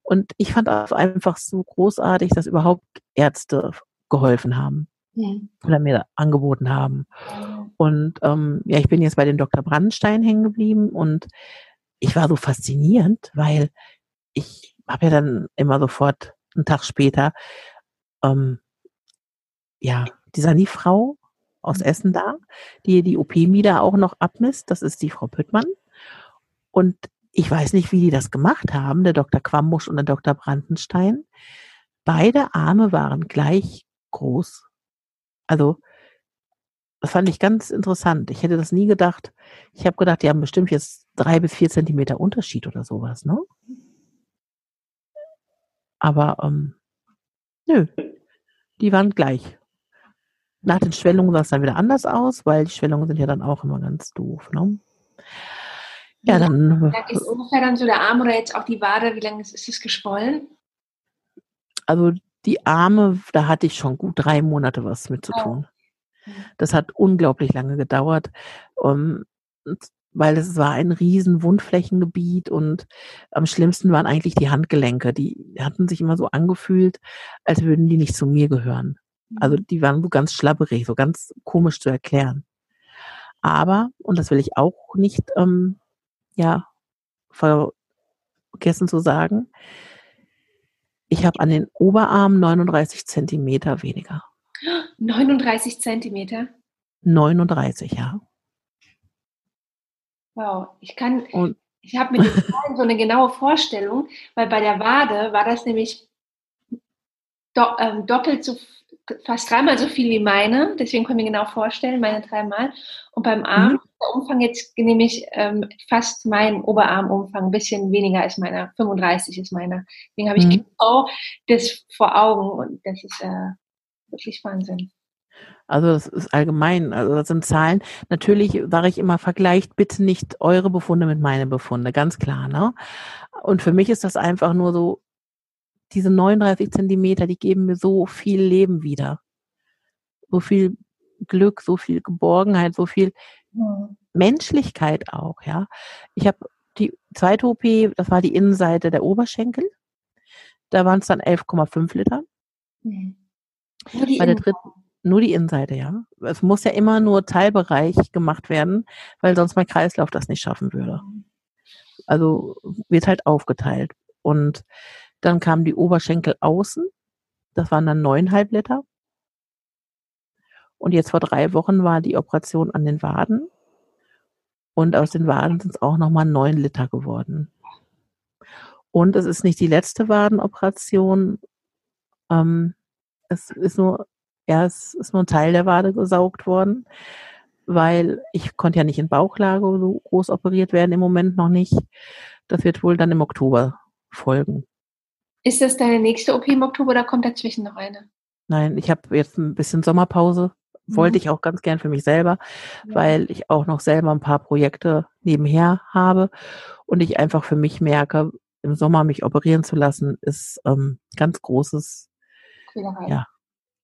Und ich fand das einfach so großartig, dass überhaupt Ärzte geholfen haben mhm. oder mir angeboten haben. Und ähm, ja, ich bin jetzt bei den Dr. Brandstein hängen geblieben und ich war so faszinierend, weil ich habe ja dann immer sofort einen Tag später ähm, ja, die Sanifrau aus mhm. Essen da, die die OP-Mieder auch noch abmisst. Das ist die Frau Püttmann. Und ich weiß nicht, wie die das gemacht haben, der Dr. Quambusch und der Dr. Brandenstein. Beide Arme waren gleich groß. Also, das fand ich ganz interessant. Ich hätte das nie gedacht. Ich habe gedacht, die haben bestimmt jetzt drei bis vier Zentimeter Unterschied oder sowas, ne? Aber ähm, nö, die waren gleich. Nach den Schwellungen sah es dann wieder anders aus, weil die Schwellungen sind ja dann auch immer ganz doof. Ne? Ja, dann. Wie lang ist ungefähr dann so der Arm oder jetzt auch die Wade, wie lange ist, ist es geschwollen? Also die Arme, da hatte ich schon gut drei Monate was mit zu tun. Oh. Das hat unglaublich lange gedauert, um, ähm, weil es war ein riesen Wundflächengebiet und am schlimmsten waren eigentlich die Handgelenke. Die hatten sich immer so angefühlt, als würden die nicht zu mir gehören. Also mhm. die waren so ganz schlabberig, so ganz komisch zu erklären. Aber, und das will ich auch nicht, ähm, ja, vergessen zu sagen, ich habe an den Oberarmen 39 Zentimeter weniger. <gasps> 39 Zentimeter? 39, ja. Wow, ich kann, und, ich habe mit den Zahlen so eine genaue Vorstellung, weil bei der Wade war das nämlich do, ähm, doppelt so, fast dreimal so viel wie meine, deswegen können wir genau vorstellen, meine dreimal. Und beim Arm, mhm. der Umfang jetzt nämlich ähm, fast mein Oberarmumfang, ein bisschen weniger als meiner, 35 ist meiner. Deswegen habe ich mhm. genau das vor Augen und das ist äh, wirklich Wahnsinn. Also das ist allgemein, also das sind Zahlen. Natürlich sage ich immer, vergleicht bitte nicht eure Befunde mit meinen Befunde, ganz klar. Ne? Und für mich ist das einfach nur so, diese 39 Zentimeter, die geben mir so viel Leben wieder. So viel Glück, so viel Geborgenheit, so viel mhm. Menschlichkeit auch, ja. Ich habe die zweite OP, das war die Innenseite der Oberschenkel. Da waren es dann 11,5 Liter. Mhm. Bei der dritten, nur die Innenseite, ja. Es muss ja immer nur Teilbereich gemacht werden, weil sonst mein Kreislauf das nicht schaffen würde. Also wird halt aufgeteilt. Und dann kamen die Oberschenkel außen. Das waren dann neuneinhalb Liter. Und jetzt vor drei Wochen war die Operation an den Waden. Und aus den Waden sind es auch nochmal neun Liter geworden. Und es ist nicht die letzte Wadenoperation. Ähm, es ist nur ja, es ist nur ein Teil der Wade gesaugt worden, weil ich konnte ja nicht in Bauchlage so groß operiert werden, im Moment noch nicht. Das wird wohl dann im Oktober folgen. Ist das deine nächste OP im Oktober oder kommt dazwischen noch eine? Nein, ich habe jetzt ein bisschen Sommerpause. Wollte mhm. ich auch ganz gern für mich selber, ja. weil ich auch noch selber ein paar Projekte nebenher habe und ich einfach für mich merke, im Sommer mich operieren zu lassen, ist ähm, ganz großes, ja,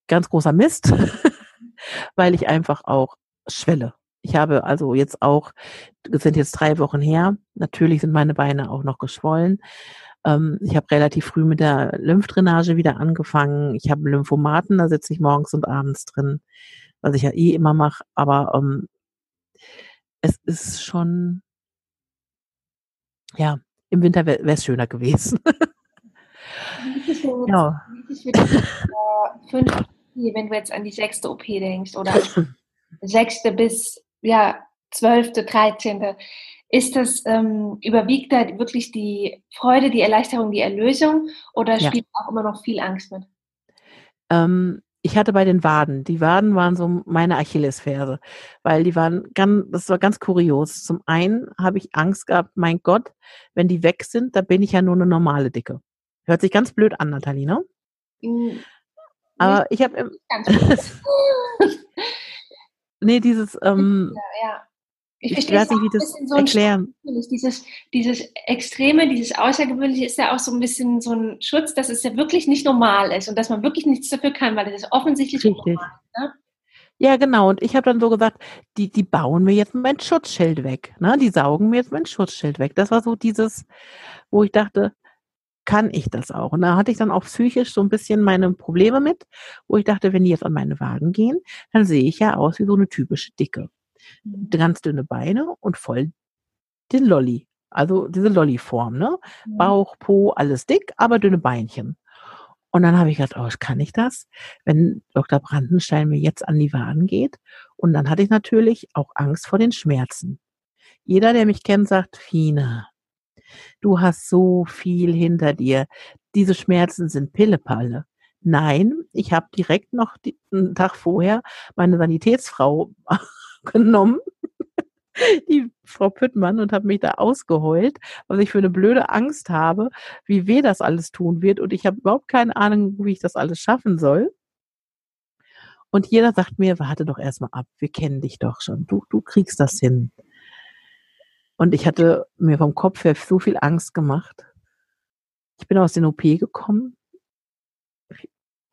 ganz großer Mist, <laughs> weil ich einfach auch schwelle. Ich habe also jetzt auch, es sind jetzt drei Wochen her, natürlich sind meine Beine auch noch geschwollen. Ähm, ich habe relativ früh mit der Lymphdrainage wieder angefangen. Ich habe Lymphomaten, da sitze ich morgens und abends drin, was ich ja eh immer mache. Aber ähm, es ist schon, ja, im Winter wäre es schöner gewesen. <laughs> ja. fünf wenn du jetzt an die sechste OP denkst oder <laughs> sechste bis ja zwölfte, dreizehnte, ist das ähm, überwiegt da wirklich die Freude, die Erleichterung, die Erlösung oder spielt ja. auch immer noch viel Angst mit? Ähm, ich hatte bei den Waden, die Waden waren so meine Achillesferse, weil die waren ganz, das war ganz kurios. Zum einen habe ich Angst gehabt, mein Gott, wenn die weg sind, da bin ich ja nur eine normale Dicke. Hört sich ganz blöd an, Nathalie, ne? Hm, aber ich habe <laughs> <laughs> nee, dieses ähm, ja, ja. Ich, ich weiß nicht, wie das so erklären. Dieses, dieses Extreme, dieses Außergewöhnliche ist ja auch so ein bisschen so ein Schutz, dass es ja wirklich nicht normal ist und dass man wirklich nichts dafür kann, weil es ist offensichtlich Richtig. normal. Ne? Ja, genau. Und ich habe dann so gesagt, die, die bauen mir jetzt mein Schutzschild weg. Ne? Die saugen mir jetzt mein Schutzschild weg. Das war so dieses, wo ich dachte, kann ich das auch? Und da hatte ich dann auch psychisch so ein bisschen meine Probleme mit, wo ich dachte, wenn die jetzt an meine Wagen gehen, dann sehe ich ja aus wie so eine typische Dicke. Mhm. Ganz dünne Beine und voll den Lolli. Also diese Lolli-Form, ne? Mhm. Bauch, Po, alles dick, aber dünne Beinchen. Und dann habe ich gedacht, oh, kann ich das, wenn Dr. Brandenstein mir jetzt an die Waden geht? Und dann hatte ich natürlich auch Angst vor den Schmerzen. Jeder, der mich kennt, sagt, Fine, Du hast so viel hinter dir. Diese Schmerzen sind Pillepalle. Nein, ich habe direkt noch die, einen Tag vorher meine Sanitätsfrau genommen, <laughs> die Frau Püttmann, und habe mich da ausgeheult, was ich für eine blöde Angst habe, wie weh das alles tun wird. Und ich habe überhaupt keine Ahnung, wie ich das alles schaffen soll. Und jeder sagt mir, warte doch erstmal ab, wir kennen dich doch schon, du, du kriegst das hin. Und ich hatte mir vom Kopf her so viel Angst gemacht. Ich bin aus den OP gekommen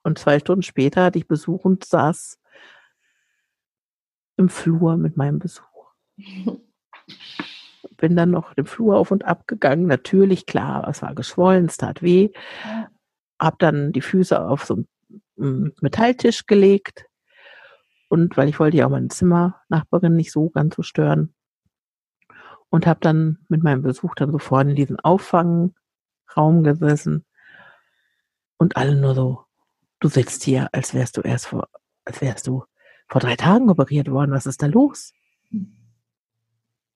und zwei Stunden später hatte ich Besuch und saß im Flur mit meinem Besuch. Bin dann noch den Flur auf und ab gegangen. Natürlich, klar, es war geschwollen, es tat weh. Hab dann die Füße auf so einen Metalltisch gelegt und weil ich wollte ja auch meine Zimmernachbarin nicht so ganz so stören. Und habe dann mit meinem Besuch dann so vorne in diesen Auffangraum gesessen und alle nur so, du sitzt hier, als wärst du erst vor, als wärst du vor drei Tagen operiert worden. Was ist da los?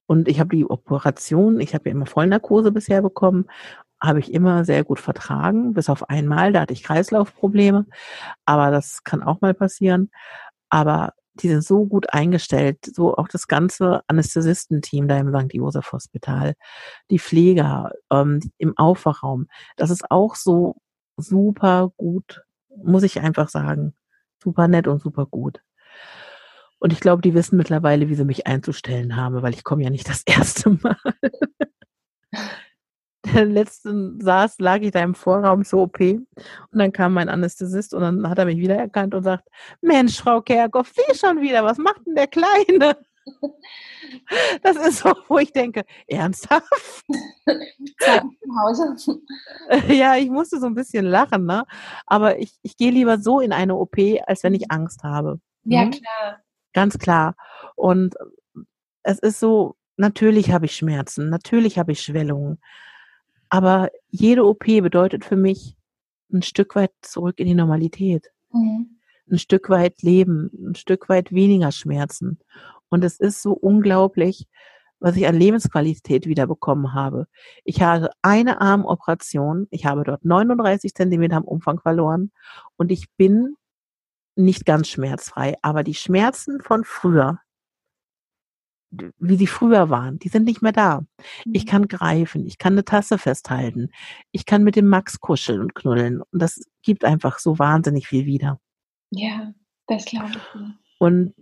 Und ich habe die Operation, ich habe ja immer Vollnarkose bisher bekommen, habe ich immer sehr gut vertragen, bis auf einmal, da hatte ich Kreislaufprobleme, aber das kann auch mal passieren. Aber die sind so gut eingestellt, so auch das ganze Anästhesistenteam da im St. Josef Hospital, die Pfleger ähm, im Aufwachraum, das ist auch so super gut, muss ich einfach sagen. Super nett und super gut. Und ich glaube, die wissen mittlerweile, wie sie mich einzustellen haben, weil ich komme ja nicht das <laughs> erste Mal. Der letzten saß, lag ich da im Vorraum zur OP und dann kam mein Anästhesist und dann hat er mich wiedererkannt und sagt, Mensch, Frau Kerkhoff, Sie schon wieder, was macht denn der Kleine? <laughs> Das ist so, wo ich denke, ernsthaft? <laughs> Ja, ich musste so ein bisschen lachen, ne? Aber ich, ich gehe lieber so in eine OP, als wenn ich Angst habe. Ja, hm? klar. Ganz klar. Und es ist so, natürlich habe ich Schmerzen, natürlich habe ich Schwellungen. Aber jede OP bedeutet für mich ein Stück weit zurück in die Normalität. Mhm. Ein Stück weit Leben, ein Stück weit weniger Schmerzen. Und es ist so unglaublich, was ich an Lebensqualität wiederbekommen habe. Ich habe eine Armoperation, ich habe dort 39 Zentimeter am Umfang verloren und ich bin nicht ganz schmerzfrei, aber die Schmerzen von früher, wie sie früher waren, die sind nicht mehr da. Ich mhm. kann greifen, ich kann eine Tasse festhalten, ich kann mit dem Max kuscheln und knuddeln und das gibt einfach so wahnsinnig viel wieder. Ja, das glaube ich. Und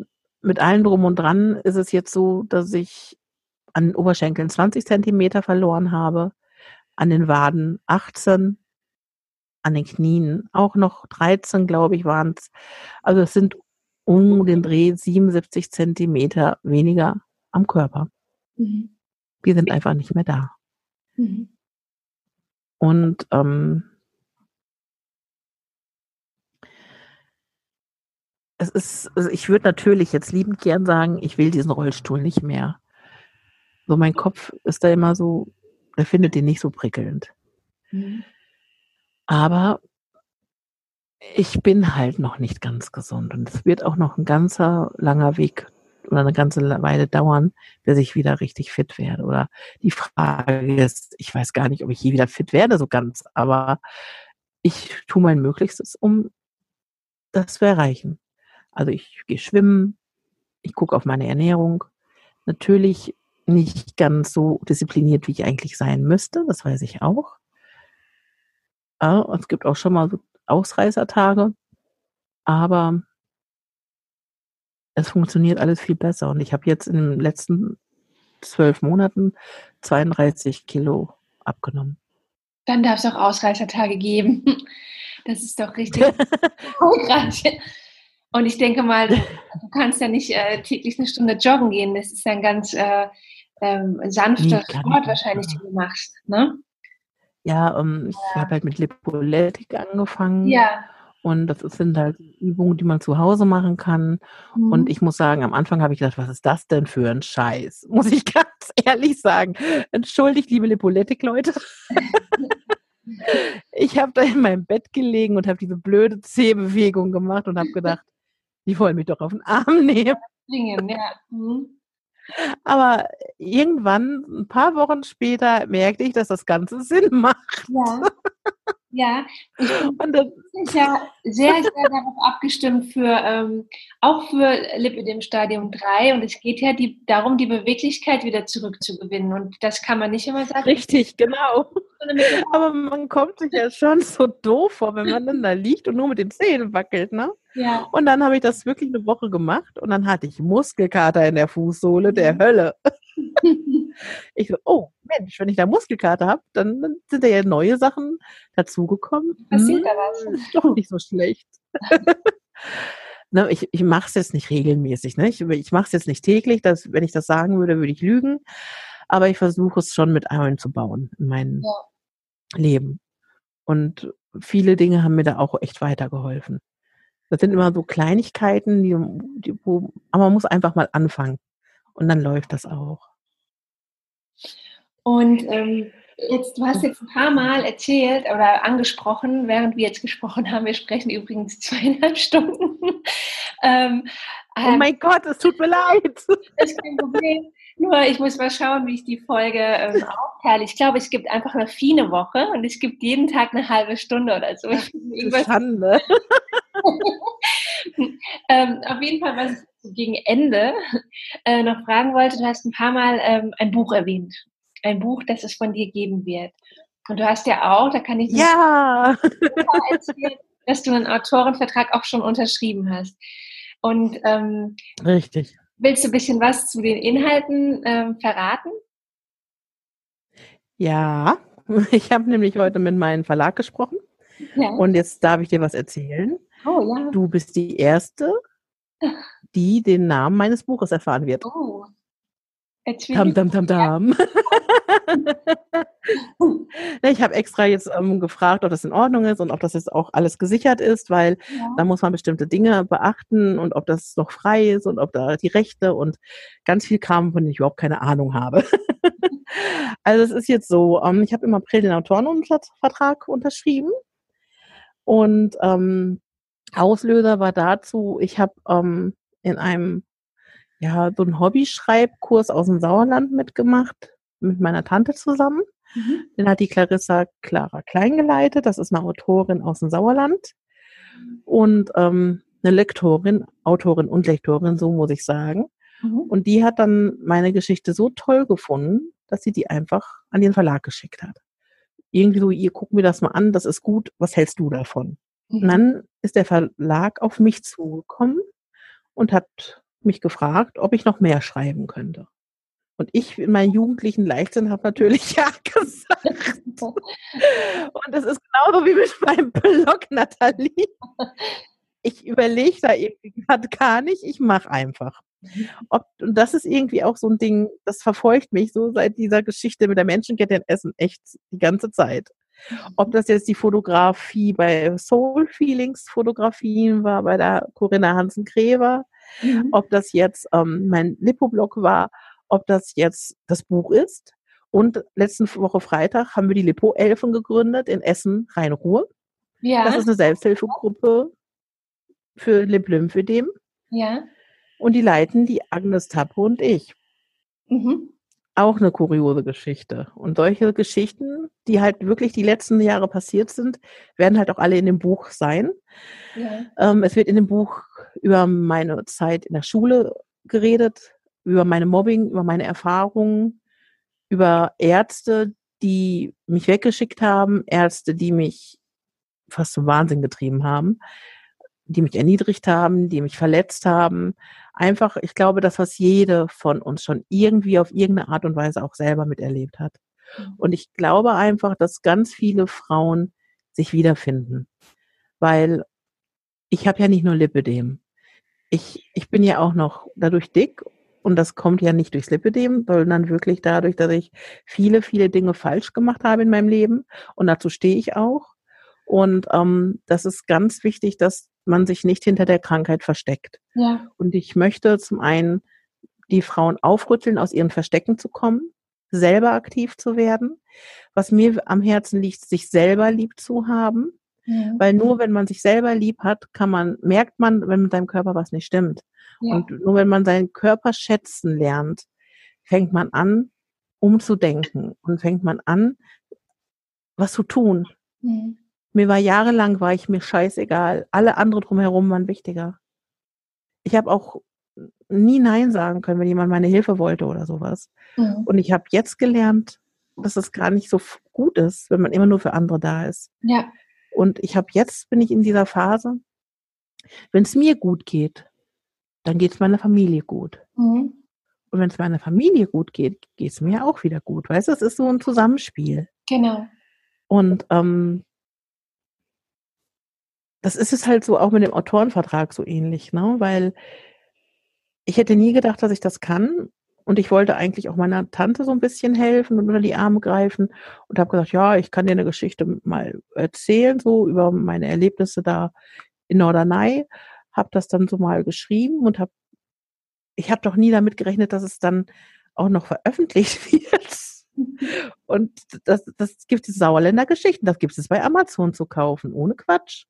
mit allem drum und dran ist es jetzt so, dass ich an den Oberschenkeln 20 Zentimeter verloren habe, an den Waden 18, an den Knien auch noch 13, glaube ich, waren es. Also es sind um den Dreh 77 Zentimeter weniger am Körper. Mhm. Wir sind einfach nicht mehr da. Mhm. Und ähm, es ist, also ich würde natürlich jetzt liebend gern sagen, ich will diesen Rollstuhl nicht mehr. So mein Kopf ist da immer so, er findet den nicht so prickelnd. Mhm. Aber ich bin halt noch nicht ganz gesund und es wird auch noch ein ganzer langer Weg oder eine ganze Weile dauern, bis ich wieder richtig fit werde. Oder die Frage ist, ich weiß gar nicht, ob ich je wieder fit werde, so ganz, aber ich tue mein Möglichstes, um das zu erreichen. Also ich gehe schwimmen, ich gucke auf meine Ernährung. Natürlich nicht ganz so diszipliniert, wie ich eigentlich sein müsste, das weiß ich auch. Ja, es gibt auch schon mal so Ausreißertage, aber es funktioniert alles viel besser. Und ich habe jetzt in den letzten zwölf Monaten 32 Kilo abgenommen. Dann darf es auch Ausreißertage geben. <laughs> Das ist doch richtig <laughs> erfolgreich. Und ich denke mal, du kannst ja nicht äh, täglich eine Stunde joggen gehen. Das ist ein ganz äh, ähm, sanfter nee, Sport wahrscheinlich, den du machst. Ne? Ja, ähm, ich ja. habe halt mit Lipoletik angefangen. Ja. Und das sind halt Übungen, die man zu Hause machen kann. Mhm. Und ich muss sagen, am Anfang habe ich gedacht, was ist das denn für ein Scheiß? <laughs> Muss ich ganz ehrlich sagen. Entschuldigt, liebe Lipoletik-Leute. <laughs> ich habe da in meinem Bett gelegen und habe diese blöde Zehbewegung gemacht und habe gedacht, die wollen mich doch auf den Arm <laughs> nehmen. Bringen, ja. Mhm. Aber irgendwann, ein paar Wochen später, merkte ich, dass das Ganze Sinn <laughs> macht. Ja. Ja, ich <laughs> bin das, ja sehr, sehr darauf abgestimmt für ähm, auch für Lipidem Stadium 3 und es geht ja die, darum, die Beweglichkeit wieder zurückzugewinnen und das kann man nicht immer sagen. Richtig, genau. Aber man kommt sich ja schon so doof vor, wenn man dann da <laughs> liegt und nur mit den Zähnen wackelt, ne? Ja. Und dann habe ich das wirklich eine Woche gemacht und dann hatte ich Muskelkater in der Fußsohle der mhm. Hölle. <laughs> ich so, oh Mensch, wenn ich da Muskelkater habe, dann, sind da ja neue Sachen dazugekommen. Passiert hm, da was? Ist doch nicht so schlecht. <laughs> ne, ich ich mache es jetzt nicht regelmäßig. Ne? Ich, ich mache es jetzt nicht täglich. Das, wenn ich das sagen würde, würde ich lügen. Aber ich versuche es schon mit einzubauen in mein ja. Leben. Und viele Dinge haben mir da auch echt weitergeholfen. Das sind immer so Kleinigkeiten, die, die, wo, aber man muss einfach mal anfangen. Und dann läuft das auch. Und ähm, jetzt, du hast jetzt ein paar Mal erzählt oder angesprochen, während wir jetzt gesprochen haben, wir sprechen übrigens <laughs> zweieinhalb Stunden. ähm, oh mein Gott, es tut mir leid. <laughs> Ist kein Problem. Nur ich muss mal schauen, wie ich die Folge ähm, aufteile. Ich glaube, es gibt einfach eine fine Woche und es gibt jeden Tag eine halbe Stunde oder so. Schande. <laughs> <laughs> ähm, auf jeden Fall, was ich gegen Ende äh, noch fragen wollte, du hast ein paar Mal ähm, ein Buch erwähnt. Ein Buch, das es von dir geben wird. Und du hast ja auch, da kann ich ja. <laughs> erzählen, dass du einen Autorenvertrag auch schon unterschrieben hast. Und ähm, richtig. Willst du ein bisschen was zu den Inhalten ähm, verraten? Ja, <laughs> ich habe nämlich heute mit meinem Verlag gesprochen ja. und jetzt darf ich dir was erzählen. Oh ja. Du bist die Erste, die den Namen meines Buches erfahren wird. Oh. Tam, tam, tam, tam. ich habe extra jetzt ähm, gefragt, ob das in Ordnung ist und ob das jetzt auch alles gesichert ist, weil ja. da muss man bestimmte Dinge beachten und ob das noch frei ist und ob da die Rechte und ganz viel Kram, von dem ich überhaupt keine Ahnung habe. <laughs> also es ist jetzt so, ähm, ich habe im April den Autorenvertrag unterschrieben und ähm, Auslöser war dazu, ich habe ähm, in einem ja, so einen Hobbyschreibkurs aus dem Sauerland mitgemacht, mit meiner Tante zusammen. Mhm. Den hat die Clarissa Clara Klein geleitet. Das ist eine Autorin aus dem Sauerland. Und ähm, eine Lektorin, Autorin und Lektorin, so muss ich sagen. Mhm. Und die hat dann meine Geschichte so toll gefunden, dass sie die einfach an den Verlag geschickt hat. Irgendwie so, ihr guckt mir das mal an, das ist gut, was hältst du davon? Mhm. Und dann ist der Verlag auf mich zugekommen und hat mich gefragt, ob ich noch mehr schreiben könnte. Und ich in meinem jugendlichen Leichtsinn habe natürlich <laughs> ja gesagt. Und das ist genauso wie mit meinem Blog, Nathalie. Ich überlege da irgendwie gerade gar nicht, ich mache einfach. Ob, und das ist irgendwie auch so ein Ding, das verfolgt mich so seit dieser Geschichte mit der Menschenkette in Essen echt die ganze Zeit. Ob das jetzt die Fotografie bei Soul Feelings Fotografien war, bei der Corinna Hansen-Gräber, Mhm. Ob das jetzt ähm, mein Lipo-Blog war, ob das jetzt das Buch ist. Und letzte Woche Freitag haben wir die Lipo-Elfen gegründet in Essen, Rhein-Ruhr. Ja. Das ist eine Selbsthilfegruppe für Lymphödem. Ja. Und die leiten die Agnes Tappe und ich. Mhm. Auch eine kuriose Geschichte. Und solche Geschichten, die halt wirklich die letzten Jahre passiert sind, werden halt auch alle in dem Buch sein. Ja. Ähm, es wird in dem Buch über meine Zeit in der Schule geredet, über meine Mobbing, über meine Erfahrungen, über Ärzte, die mich weggeschickt haben, Ärzte, die mich fast zum Wahnsinn getrieben haben, die mich erniedrigt haben, die mich verletzt haben. Einfach, ich glaube, das, was jede von uns schon irgendwie auf irgendeine Art und Weise auch selber miterlebt hat. Mhm. Und ich glaube einfach, dass ganz viele Frauen sich wiederfinden. Weil ich habe ja nicht nur Lipidem. Ich, ich bin ja auch noch dadurch dick und das kommt ja nicht durchs Lipidem, sondern wirklich dadurch, dass ich viele, viele Dinge falsch gemacht habe in meinem Leben und dazu stehe ich auch. Und ähm, das ist ganz wichtig, dass man sich nicht hinter der Krankheit versteckt. Ja. Und ich möchte zum einen die Frauen aufrütteln, aus ihren Verstecken zu kommen, selber aktiv zu werden. Was mir am Herzen liegt, sich selber lieb zu haben. Ja. Weil nur wenn man sich selber lieb hat, kann man, merkt man, wenn mit seinem Körper was nicht stimmt. Ja. Und nur wenn man seinen Körper schätzen lernt, fängt man an, umzudenken und fängt man an, was zu tun. Mhm. Mir war jahrelang, war ich mir scheißegal. Alle anderen drumherum waren wichtiger. Ich habe auch nie Nein sagen können, wenn jemand meine Hilfe wollte oder sowas. Mhm. Und ich habe jetzt gelernt, dass es gar nicht so gut ist, wenn man immer nur für andere da ist. Ja. Und ich habe jetzt, bin ich in dieser Phase, wenn es mir gut geht, dann geht es meiner Familie gut. Mhm. Und wenn es meiner Familie gut geht, geht es mir auch wieder gut. Weißt du, es ist so ein Zusammenspiel. Genau. Und ähm, das ist es halt so auch mit dem Autorenvertrag so ähnlich, ne? Weil ich hätte nie gedacht, dass ich das kann. Und ich wollte eigentlich auch meiner Tante so ein bisschen helfen und unter die Arme greifen und habe gesagt, ja, ich kann dir eine Geschichte mal erzählen, so über meine Erlebnisse da in Norderney, habe das dann so mal geschrieben und habe, ich habe doch nie damit gerechnet, dass es dann auch noch veröffentlicht <laughs> wird. <laughs> Und das, das gibt es Sauerländer Geschichten, das gibt es bei Amazon zu kaufen, ohne Quatsch.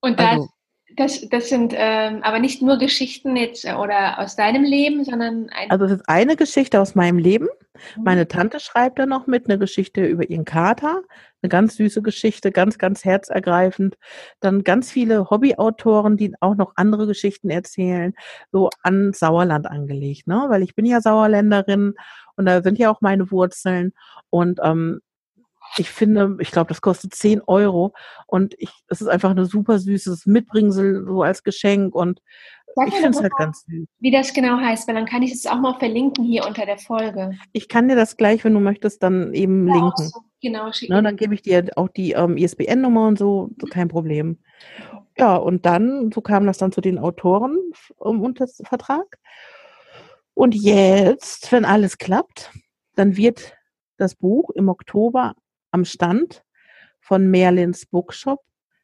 Und das, also, das, das sind ähm, aber nicht nur Geschichten jetzt äh, oder aus deinem Leben, sondern ein Also es ist eine Geschichte aus meinem Leben. Mhm. Meine Tante schreibt da noch mit eine Geschichte über ihren Kater, eine ganz süße Geschichte, ganz, ganz herzergreifend. Dann ganz viele Hobbyautoren, die auch noch andere Geschichten erzählen, so an Sauerland angelegt, ne? Weil ich bin ja Sauerländerin und da sind ja auch meine Wurzeln. Und ähm, ich finde, ich glaube, das kostet 10 Euro und ich, es ist einfach eine super süßes Mitbringsel so als Geschenk und Sag ich finde es halt ganz süß. Wie das genau heißt, weil dann kann ich es auch mal verlinken hier unter der Folge. Ich kann dir das gleich, wenn du möchtest, dann eben ja, linken. So, genau, schicken. Na, dann gebe ich dir auch die ähm, ISBN-Nummer und so, so, kein Problem. Ja, und dann, so kam das dann zu den Autoren um, unter Vertrag. Und jetzt, wenn alles klappt, dann wird das Buch im Oktober am Stand von Merlins Bookshop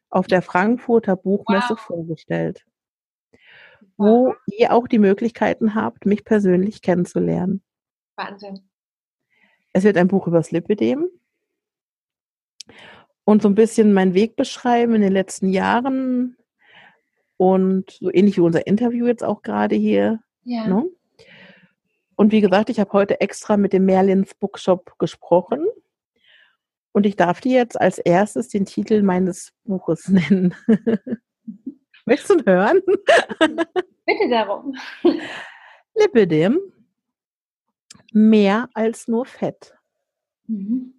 auf der Frankfurter Buchmesse wow. vorgestellt, wo wow. ihr auch die Möglichkeiten habt, mich persönlich kennenzulernen. Wahnsinn. Es wird ein Buch über das Lipidem und so ein bisschen meinen Weg beschreiben in den letzten Jahren und so ähnlich wie unser Interview jetzt auch gerade hier. Ja. Ne? Und wie gesagt, ich habe heute extra mit dem Merlins Bookshop gesprochen und ich darf dir jetzt als erstes den Titel meines Buches <laughs> nennen. Möchtest du ihn hören? <laughs> Bitte darum. Lipidem. Mehr als nur Fett. Mhm.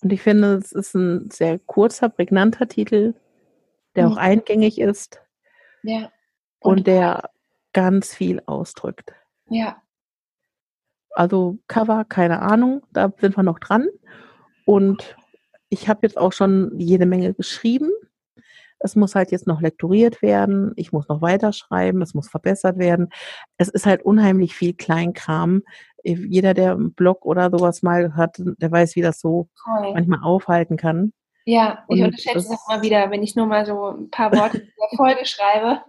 Und ich finde, es ist ein sehr kurzer, prägnanter Titel, der mhm. auch eingängig ist. Ja. Und, und der ganz viel ausdrückt. Ja. Also Cover, keine Ahnung, da sind wir noch dran. Und ich habe jetzt auch schon jede Menge geschrieben. Es muss halt jetzt noch lektoriert werden. Ich muss noch weiterschreiben. Es muss verbessert werden. Es ist halt unheimlich viel Kleinkram. Jeder, der einen Blog oder sowas mal hat, der weiß, wie das so Toll. manchmal aufhalten kann. Ja, ich und unterschätze das mal wieder, wenn ich nur mal so ein paar Worte <laughs> in der Folge schreibe.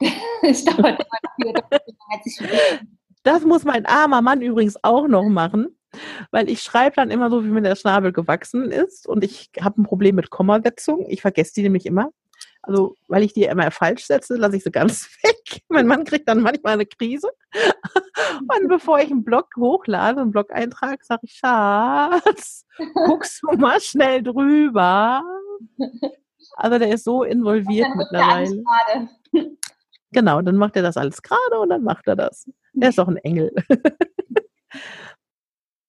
<laughs> Es dauert immer wieder, <laughs> das muss mein armer Mann übrigens auch noch machen, weil ich schreibe dann immer so, wie mir der Schnabel gewachsen ist und ich habe ein Problem mit Kommasetzung. Ich vergesse die nämlich immer. Also, weil ich die immer falsch setze, lasse ich sie ganz <laughs> weg. Mein Mann kriegt dann manchmal eine Krise. <laughs> Und bevor ich einen Blog hochlade, einen Blog-Eintrag, sage ich, Schatz, guckst du mal schnell drüber. <laughs> Also der ist so involviert mittlerweile. Genau, dann macht er das alles gerade und dann macht er das. Er ist doch ein Engel. <laughs>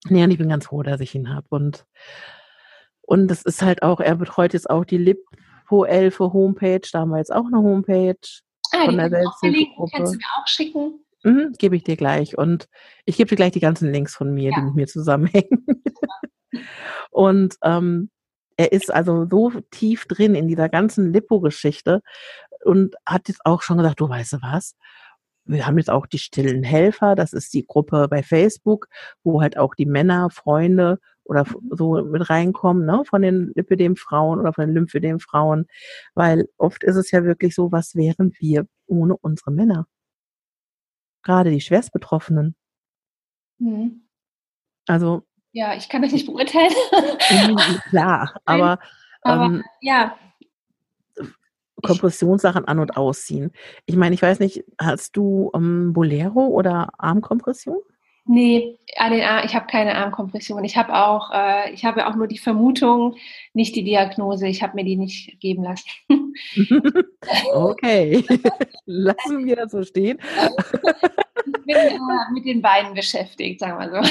nee, und ich bin ganz froh, dass ich ihn habe. Und, und es ist halt auch, er betreut jetzt auch die Lipo-Elfe Homepage. Da haben wir jetzt auch eine Homepage ah, von der Selbsthilfegruppe. Kannst du mir auch schicken? Mhm, gebe ich dir gleich. Und ich gebe dir gleich die ganzen Links von mir, ja. die mit mir zusammenhängen. <laughs> und ähm, er ist also so tief drin in dieser ganzen Lipo-Geschichte und hat jetzt auch schon gesagt, du weißt du was? Wir haben jetzt auch die stillen Helfer, das ist die Gruppe bei Facebook, wo halt auch die Männer, Freunde oder so mit reinkommen, ne, von den Lipidem-Frauen oder von den Lymphedem-Frauen, weil oft ist es ja wirklich so, was wären wir ohne unsere Männer? Gerade die Schwerstbetroffenen. Mhm. Also. Ja, ich kann das nicht beurteilen. klar, <laughs> aber, aber ähm, ja, Kompressionssachen an- und ausziehen. Ich meine, ich weiß nicht, hast du ähm, Bolero oder Armkompression? Nee, ich habe keine Armkompression. Ich habe auch, äh, ich habe auch nur die Vermutung, nicht die Diagnose. Ich habe mir die nicht geben lassen. <laughs> okay, <laughs> <laughs> lassen wir das so stehen. Ich bin äh, mit den Beinen beschäftigt, sagen wir so.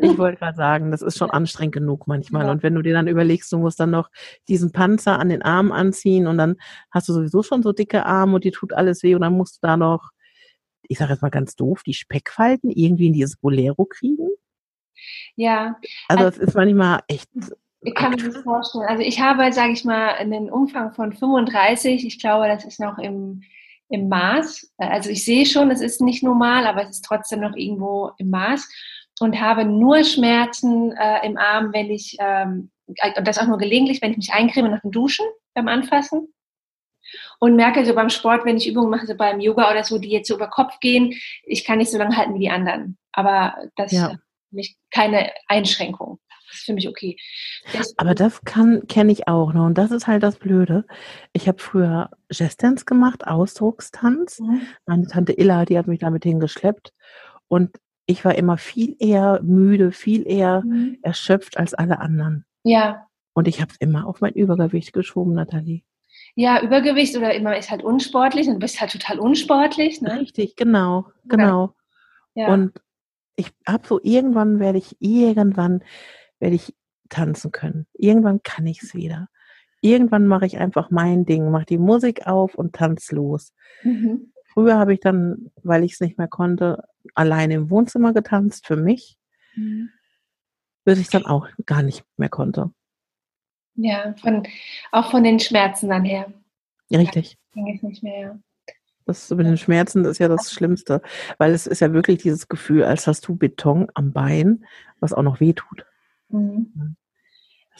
Ich wollte gerade sagen, das ist schon anstrengend genug manchmal. Ja. Und wenn du dir dann überlegst, du musst dann noch diesen Panzer an den Armen anziehen und dann hast du sowieso schon so dicke Arme und die tut alles weh und dann musst du da noch ich sage jetzt mal ganz doof, die Speckfalten irgendwie in dieses Bolero kriegen? Ja. Also, also ist manchmal echt. Ich kann mir das vorstellen. Also ich habe, sage ich mal, einen Umfang von 35. Ich glaube, das ist noch im, im Maß. Also ich sehe schon, es ist nicht normal, aber es ist trotzdem noch irgendwo im Maß. Und habe nur Schmerzen äh, im Arm, wenn ich, ähm, und das auch nur gelegentlich, wenn ich mich eincreme nach dem Duschen beim Anfassen. Und merke so beim Sport, wenn ich Übungen mache, so beim Yoga oder so, die jetzt so über Kopf gehen, ich kann nicht so lange halten wie die anderen. Aber das Ja. ist für mich keine Einschränkung. Das ist für mich okay. Das, Aber das kann kenne ich auch noch. Und das ist halt das Blöde. Ich habe früher Jazzdance gemacht, Ausdruckstanz. Mhm. Meine Tante Illa, die hat mich damit hingeschleppt. Und ich war immer viel eher müde, viel eher Mhm. erschöpft als alle anderen. Ja, Und ich habe es immer auf mein Übergewicht geschoben, Nathalie. ja, Übergewicht oder immer ist halt unsportlich und du bist halt total unsportlich. Ne? Richtig, genau, genau. Ja. Und ich habe so, irgendwann werde ich, irgendwann werde ich tanzen können. Irgendwann kann ich es wieder. Irgendwann mache ich einfach mein Ding, mache die Musik auf und tanz los. mhm. Früher habe ich dann, weil ich es nicht mehr konnte, alleine im Wohnzimmer getanzt für mich, Mhm. bis ich dann auch gar nicht mehr konnte. Ja, von, auch von den Schmerzen dann her. Richtig. Ging es nicht mehr, ja. Das mit den Schmerzen ist ja das Schlimmste, weil es ist ja wirklich dieses Gefühl, als hast du Beton am Bein, was auch noch weh tut. Mhm.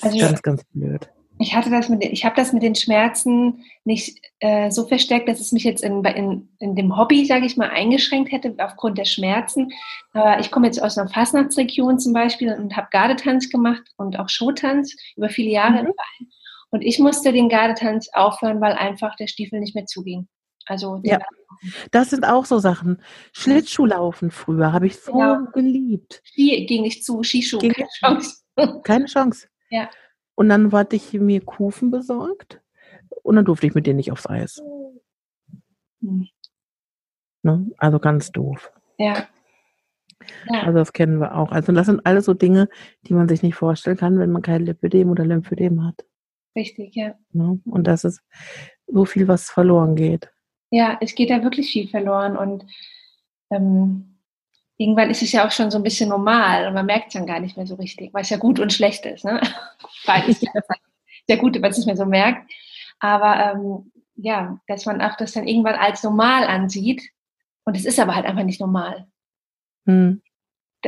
Das ist Also- ganz, ganz blöd. Ich hatte das mit, ich habe das mit den Schmerzen nicht äh, so versteckt, dass es mich jetzt in, in, in dem Hobby, sage ich mal, eingeschränkt hätte aufgrund der Schmerzen. Aber ich komme jetzt aus einer Fastnachtsregion zum Beispiel und habe Gardetanz gemacht und auch Showtanz über viele Jahre im Mhm. Verein. Und ich musste den Gardetanz aufhören, weil einfach der Stiefel nicht mehr zuging. Also Ja. Das sind auch so Sachen. Schlittschuhlaufen früher habe ich so Genau. geliebt. Ski ging nicht zu, Skischuh, Ging keine. Chance. Keine Chance. Ja. Und dann hatte ich mir Kufen besorgt und dann durfte ich mit denen nicht aufs Eis. Hm. Ne? Also ganz doof. Ja. Ja. Also das kennen wir auch. Also das sind alles so Dinge, die man sich nicht vorstellen kann, wenn man kein Lipödem oder Lymphödem hat. Richtig, ja. Ne? Und das ist so viel, was verloren geht. Ja, es geht da wirklich viel verloren und ähm, irgendwann ist es ja auch schon so ein bisschen normal und man merkt es dann gar nicht mehr so richtig, was ja gut und schlecht ist. Ne? <laughs> Beides ja. sehr gut, wenn man es nicht mehr so merkt. Aber ähm, ja, dass man auch das dann irgendwann als normal ansieht und es ist aber halt einfach nicht normal, Hm.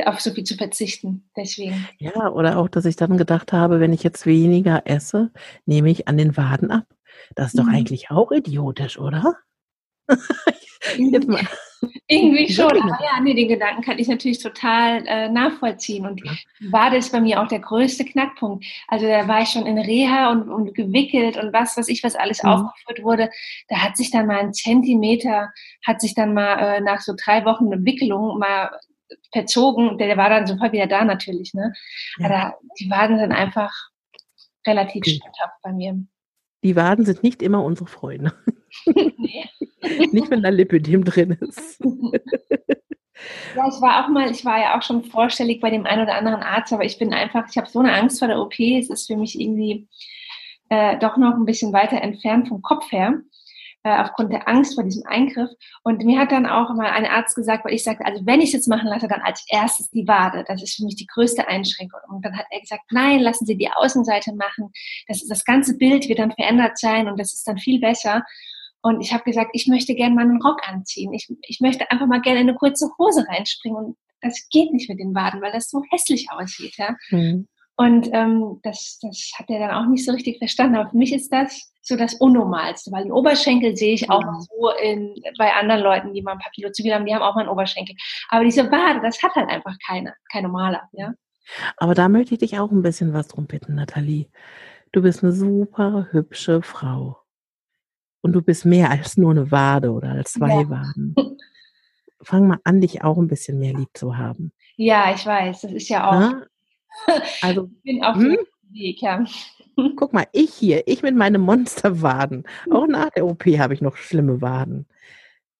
auf so viel zu verzichten. Deswegen. Ja, oder auch, dass ich dann gedacht habe, wenn ich jetzt weniger esse, nehme ich an den Waden ab. Das ist doch Mhm. eigentlich auch idiotisch, oder? <laughs> Jetzt mal. Irgendwie <laughs> schon, aber ja, nee, den Gedanken kann ich natürlich total äh, nachvollziehen. Und Wade ist bei mir auch der größte Knackpunkt. Also da war ich schon in Reha und, und gewickelt und was weiß ich, was alles Mhm. aufgeführt wurde. Da hat sich dann mal ein Zentimeter, hat sich dann mal äh, nach so drei Wochen Wickelung mal verzogen. Der, der war dann sofort wieder da natürlich. Ne? Ja. Aber die Waden sind einfach relativ Okay. statthaft bei mir. Die Waden sind nicht immer unsere Freunde. Nee. <laughs> nicht, wenn da Lipödem drin ist. Ja, ich war auch mal, ich war ja auch schon vorstellig bei dem einen oder anderen Arzt, aber ich bin einfach, ich habe so eine Angst vor der OP. Es ist für mich irgendwie äh, doch noch ein bisschen weiter entfernt vom Kopf her, äh, aufgrund der Angst vor diesem Eingriff. Und mir hat dann auch mal ein Arzt gesagt, weil ich sagte, also wenn ich es jetzt machen lasse, dann als erstes die Wade. Das ist für mich die größte Einschränkung. Und dann hat er gesagt, nein, lassen Sie die Außenseite machen. Das, das ganze Bild wird dann verändert sein und das ist dann viel besser. Und ich habe gesagt, ich möchte gerne einen Rock anziehen. Ich, ich möchte einfach mal gerne in eine kurze Hose reinspringen. Und das geht nicht mit den Waden, weil das so hässlich aussieht. Ja? Hm. Und ähm, das, das hat er dann auch nicht so richtig verstanden. Aber für mich ist das so das Unnormalste, weil den Oberschenkel sehe ich auch Ja. noch so in, bei anderen Leuten, die mal ein viel haben, die haben auch mal einen Oberschenkel. Aber diese Wade, das hat halt einfach keiner, kein normaler. Ja? Aber da möchte ich dich auch ein bisschen was drum bitten, Nathalie. Du bist eine super hübsche Frau. Und du bist mehr als nur eine Wade oder als zwei Ja. Waden. Fang mal an, dich auch ein bisschen mehr lieb zu haben. ja, ich weiß, das ist ja auch, Ne? Also, ich bin auf Hm? dem Weg, ja. guck mal, ich hier, ich mit meinen Monsterwaden. Auch nach der OP habe ich noch schlimme Waden.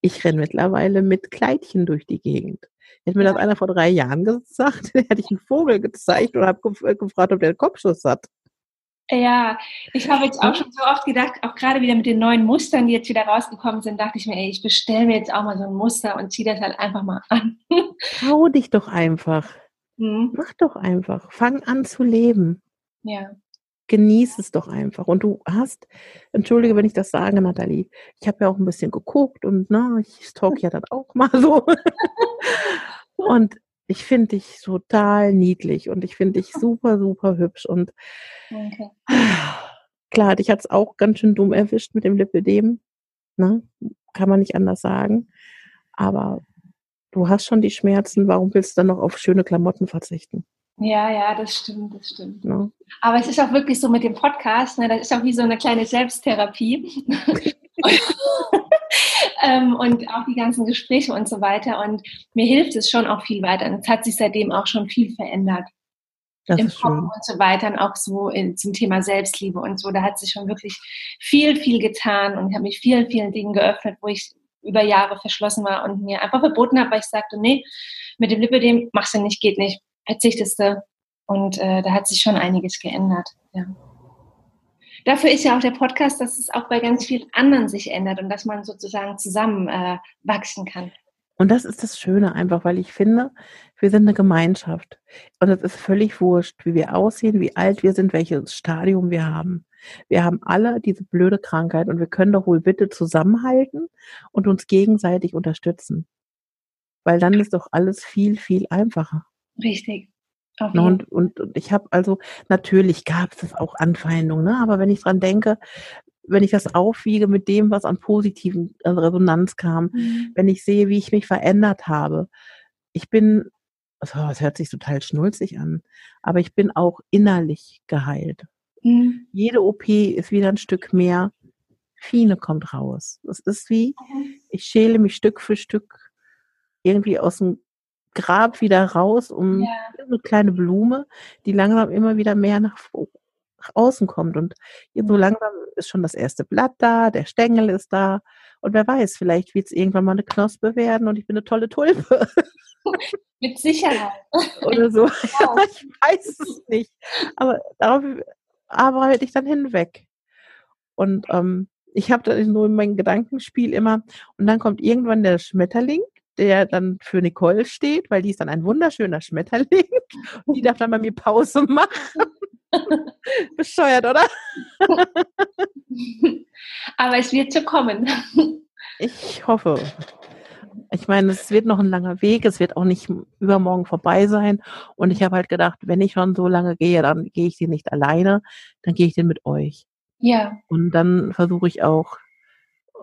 Ich renne mittlerweile mit Kleidchen durch die Gegend. Hätte mir das einer vor drei Jahren gesagt, <laughs> hätte ich einen Vogel gezeigt und habe gef gefragt, ob der einen Kopfschuss hat. Ja, ich habe jetzt auch schon so oft gedacht, auch gerade wieder mit den neuen Mustern, die jetzt wieder rausgekommen sind, dachte ich mir, ey, ich bestelle mir jetzt auch mal so ein Muster und ziehe das halt einfach mal an. <laughs> Trau dich doch einfach. Hm, Mach doch einfach. Fang an zu leben. ja, Genieß es doch einfach. Und du hast, entschuldige, wenn ich das sage, Nathalie, ich habe ja auch ein bisschen geguckt und ne, ich stalk ja dann auch mal so. <laughs> und ich finde dich total niedlich und ich finde dich super, super hübsch und danke. klar, dich hat es auch ganz schön dumm erwischt mit dem Lipidem. Ne? Kann man nicht anders sagen. Aber du hast schon die Schmerzen, warum willst du dann noch auf schöne Klamotten verzichten? Ja, ja, das stimmt, das stimmt. Ja. Aber es ist auch wirklich so mit dem Podcast, ne, das ist auch wie so eine kleine Selbsttherapie. <laughs> ähm, und auch die ganzen Gespräche und so weiter. Und mir hilft es schon auch viel weiter. Und es hat sich seitdem auch schon viel verändert. Das Im Kopf und so weiter. Und auch so in, zum Thema Selbstliebe und so. Da hat sich schon wirklich viel, viel getan und ich habe mich vielen, vielen Dingen geöffnet, wo ich über Jahre verschlossen war und mir einfach verboten habe, weil ich sagte, nee, mit dem Lipidem machst du nicht, geht nicht, verzichtest du. Und äh, da hat sich schon einiges geändert. Ja. Dafür ist ja auch der Podcast, dass es auch bei ganz vielen anderen sich ändert und dass man sozusagen zusammen äh, wachsen kann. Und das ist das Schöne einfach, weil ich finde, wir sind eine Gemeinschaft. Und es ist völlig wurscht, wie wir aussehen, wie alt wir sind, welches Stadium wir haben. Wir haben alle diese blöde Krankheit und wir können doch wohl bitte zusammenhalten und uns gegenseitig unterstützen. Weil dann ist doch alles viel, viel einfacher. Richtig. Ne, und, und, und ich habe also, natürlich gab es auch Anfeindungen, ne? aber wenn ich dran denke, wenn ich das aufwiege mit dem, was an positiven Resonanz kam, mhm. wenn ich sehe, wie ich mich verändert habe, ich bin, oh, es hört sich total schnulzig an, aber ich bin auch innerlich geheilt. Mhm. Jede OP ist wieder ein Stück mehr. Fine kommt raus. Das ist wie, ich schäle mich Stück für Stück irgendwie aus dem Grab wieder raus, um ja. eine kleine Blume, die langsam immer wieder mehr nach, nach außen kommt. Und so mhm. langsam ist schon das erste Blatt da, der Stängel ist da. Und wer weiß, vielleicht wird es irgendwann mal eine Knospe werden und ich bin eine tolle Tulpe. <laughs> Mit Sicherheit. Oder so. <laughs> Ja, <laughs> ich weiß es nicht. Aber darauf arbeite ich dann hinweg. Und ähm, ich habe dann nur mein Gedankenspiel immer, und dann kommt irgendwann der Schmetterling, der dann für Nicole steht, weil die ist dann ein wunderschöner Schmetterling. Und <laughs> die darf dann bei mir Pause machen. <laughs> Bescheuert, oder? <laughs> Aber es wird zu kommen. Ich hoffe. Ich meine, es wird noch ein langer Weg, es wird auch nicht übermorgen vorbei sein. Und ich habe halt gedacht, wenn ich schon so lange gehe, dann gehe ich den nicht alleine, dann gehe ich den mit euch. Ja. Und dann versuche ich auch,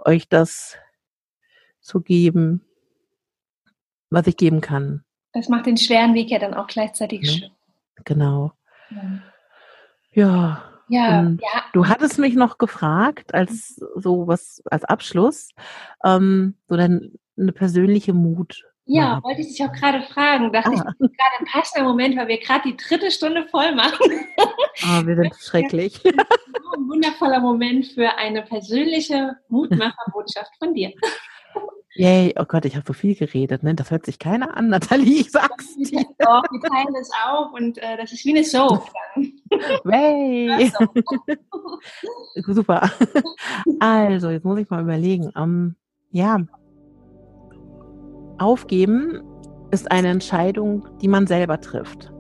euch das zu geben, was ich geben kann. Das macht den schweren Weg ja dann auch gleichzeitig schön. Genau. Ja. Ja, ja, Du hattest mich noch gefragt, als so was als Abschluss, ähm, so dann eine persönliche Mut. Ja, wollte ich dich auch gerade fragen. Dachte ah. ich, gerade ein passender Moment, weil wir gerade die dritte Stunde voll machen. <laughs> Ah, wir sind <laughs> schrecklich. Ein wundervoller Moment für eine persönliche Mutmacherbotschaft von dir. <laughs> Yay, oh Gott, ich habe so viel geredet, ne? Das hört sich keiner an, Nathalie, ich sag's dir. Doch, wir teilen das auf und äh, das ist wie eine Show. Hey. Super. Also, jetzt muss ich mal überlegen. Um, ähm, ja, aufgeben ist eine Entscheidung, die man selber trifft.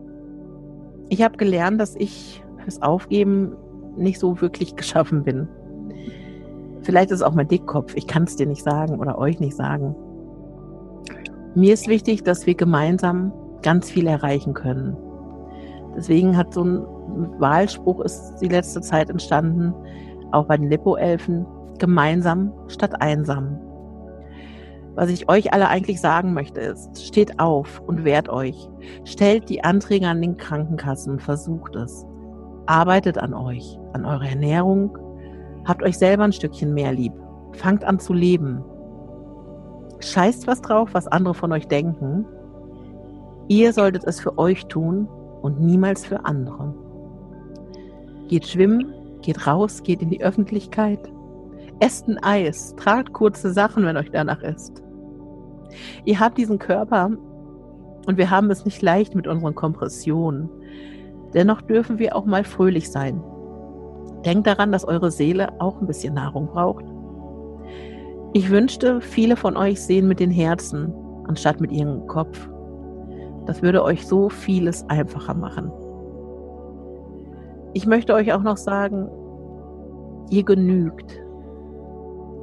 Ich habe gelernt, dass ich fürs Aufgeben nicht so wirklich <laughs> geschaffen bin. Vielleicht ist es auch mein Dickkopf. Ich kann es dir nicht sagen oder euch nicht sagen. Mir ist wichtig, dass wir gemeinsam ganz viel erreichen können. Deswegen hat so ein Wahlspruch ist die letzte Zeit entstanden, auch bei den Lipo-Elfen, gemeinsam statt einsam. Was ich euch alle eigentlich sagen möchte ist, steht auf und wehrt euch. Stellt die Anträge an den Krankenkassen, versucht es. Arbeitet an euch, an eurer Ernährung, Habt euch selber ein Stückchen mehr lieb. Fangt an zu leben. Scheißt was drauf, was andere von euch denken. Ihr solltet es für euch tun und niemals für andere. Geht schwimmen, geht raus, geht in die Öffentlichkeit. Esst ein Eis, tragt kurze Sachen, wenn euch danach ist. Ihr habt diesen Körper und wir haben es nicht leicht mit unseren Kompressionen. Dennoch dürfen wir auch mal fröhlich sein. Denkt daran, dass eure Seele auch ein bisschen Nahrung braucht. Ich wünschte, viele von euch sehen mit den Herzen anstatt mit ihrem Kopf. Das würde euch so vieles einfacher machen. Ich möchte euch auch noch sagen, ihr genügt.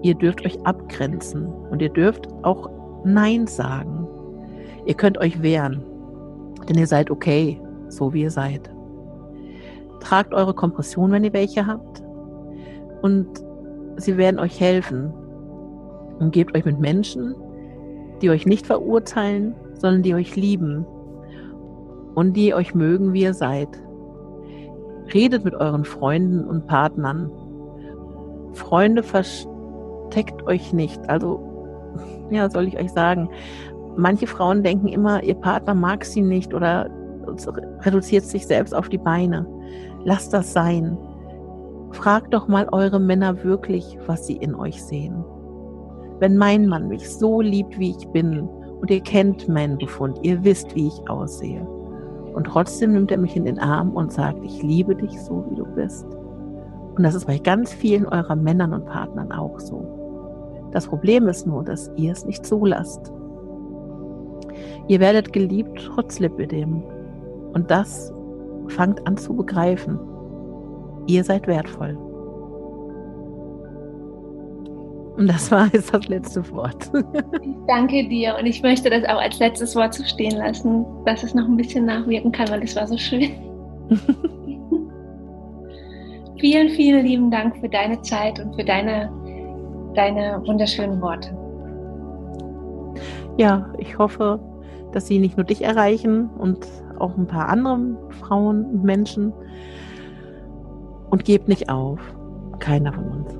Ihr dürft euch abgrenzen und ihr dürft auch Nein sagen. Ihr könnt euch wehren, denn ihr seid okay, so wie ihr seid. Tragt eure Kompression, wenn ihr welche habt. und sie werden euch helfen. Umgebt euch mit Menschen, die euch nicht verurteilen, sondern die euch lieben und die euch mögen, wie ihr seid. Redet mit euren Freunden und Partnern. Freunde versteckt euch nicht. Also, ja, soll ich euch sagen, manche Frauen denken immer, ihr Partner mag sie nicht oder reduziert sich selbst auf die Beine. Lasst das sein. Fragt doch mal eure Männer wirklich, was sie in euch sehen. Wenn mein Mann mich so liebt, wie ich bin, und ihr kennt meinen Befund, ihr wisst, wie ich aussehe, und trotzdem nimmt er mich in den Arm und sagt, ich liebe dich so, wie du bist. Und das ist bei ganz vielen eurer Männern und Partnern auch so. Das Problem ist nur, dass ihr es nicht zulasst. Ihr werdet geliebt trotz Lipidem. Und das fangt an zu begreifen. Ihr seid wertvoll. Und das war jetzt das letzte Wort. Ich danke dir und ich möchte das auch als letztes Wort so stehen lassen, dass es noch ein bisschen nachwirken kann, weil es war so schön. <laughs> vielen, vielen lieben Dank für deine Zeit und für deine, deine wunderschönen Worte. Ja, ich hoffe, dass sie nicht nur dich erreichen und auch ein paar andere Frauen und Menschen. Und gebt nicht auf. Keiner von uns.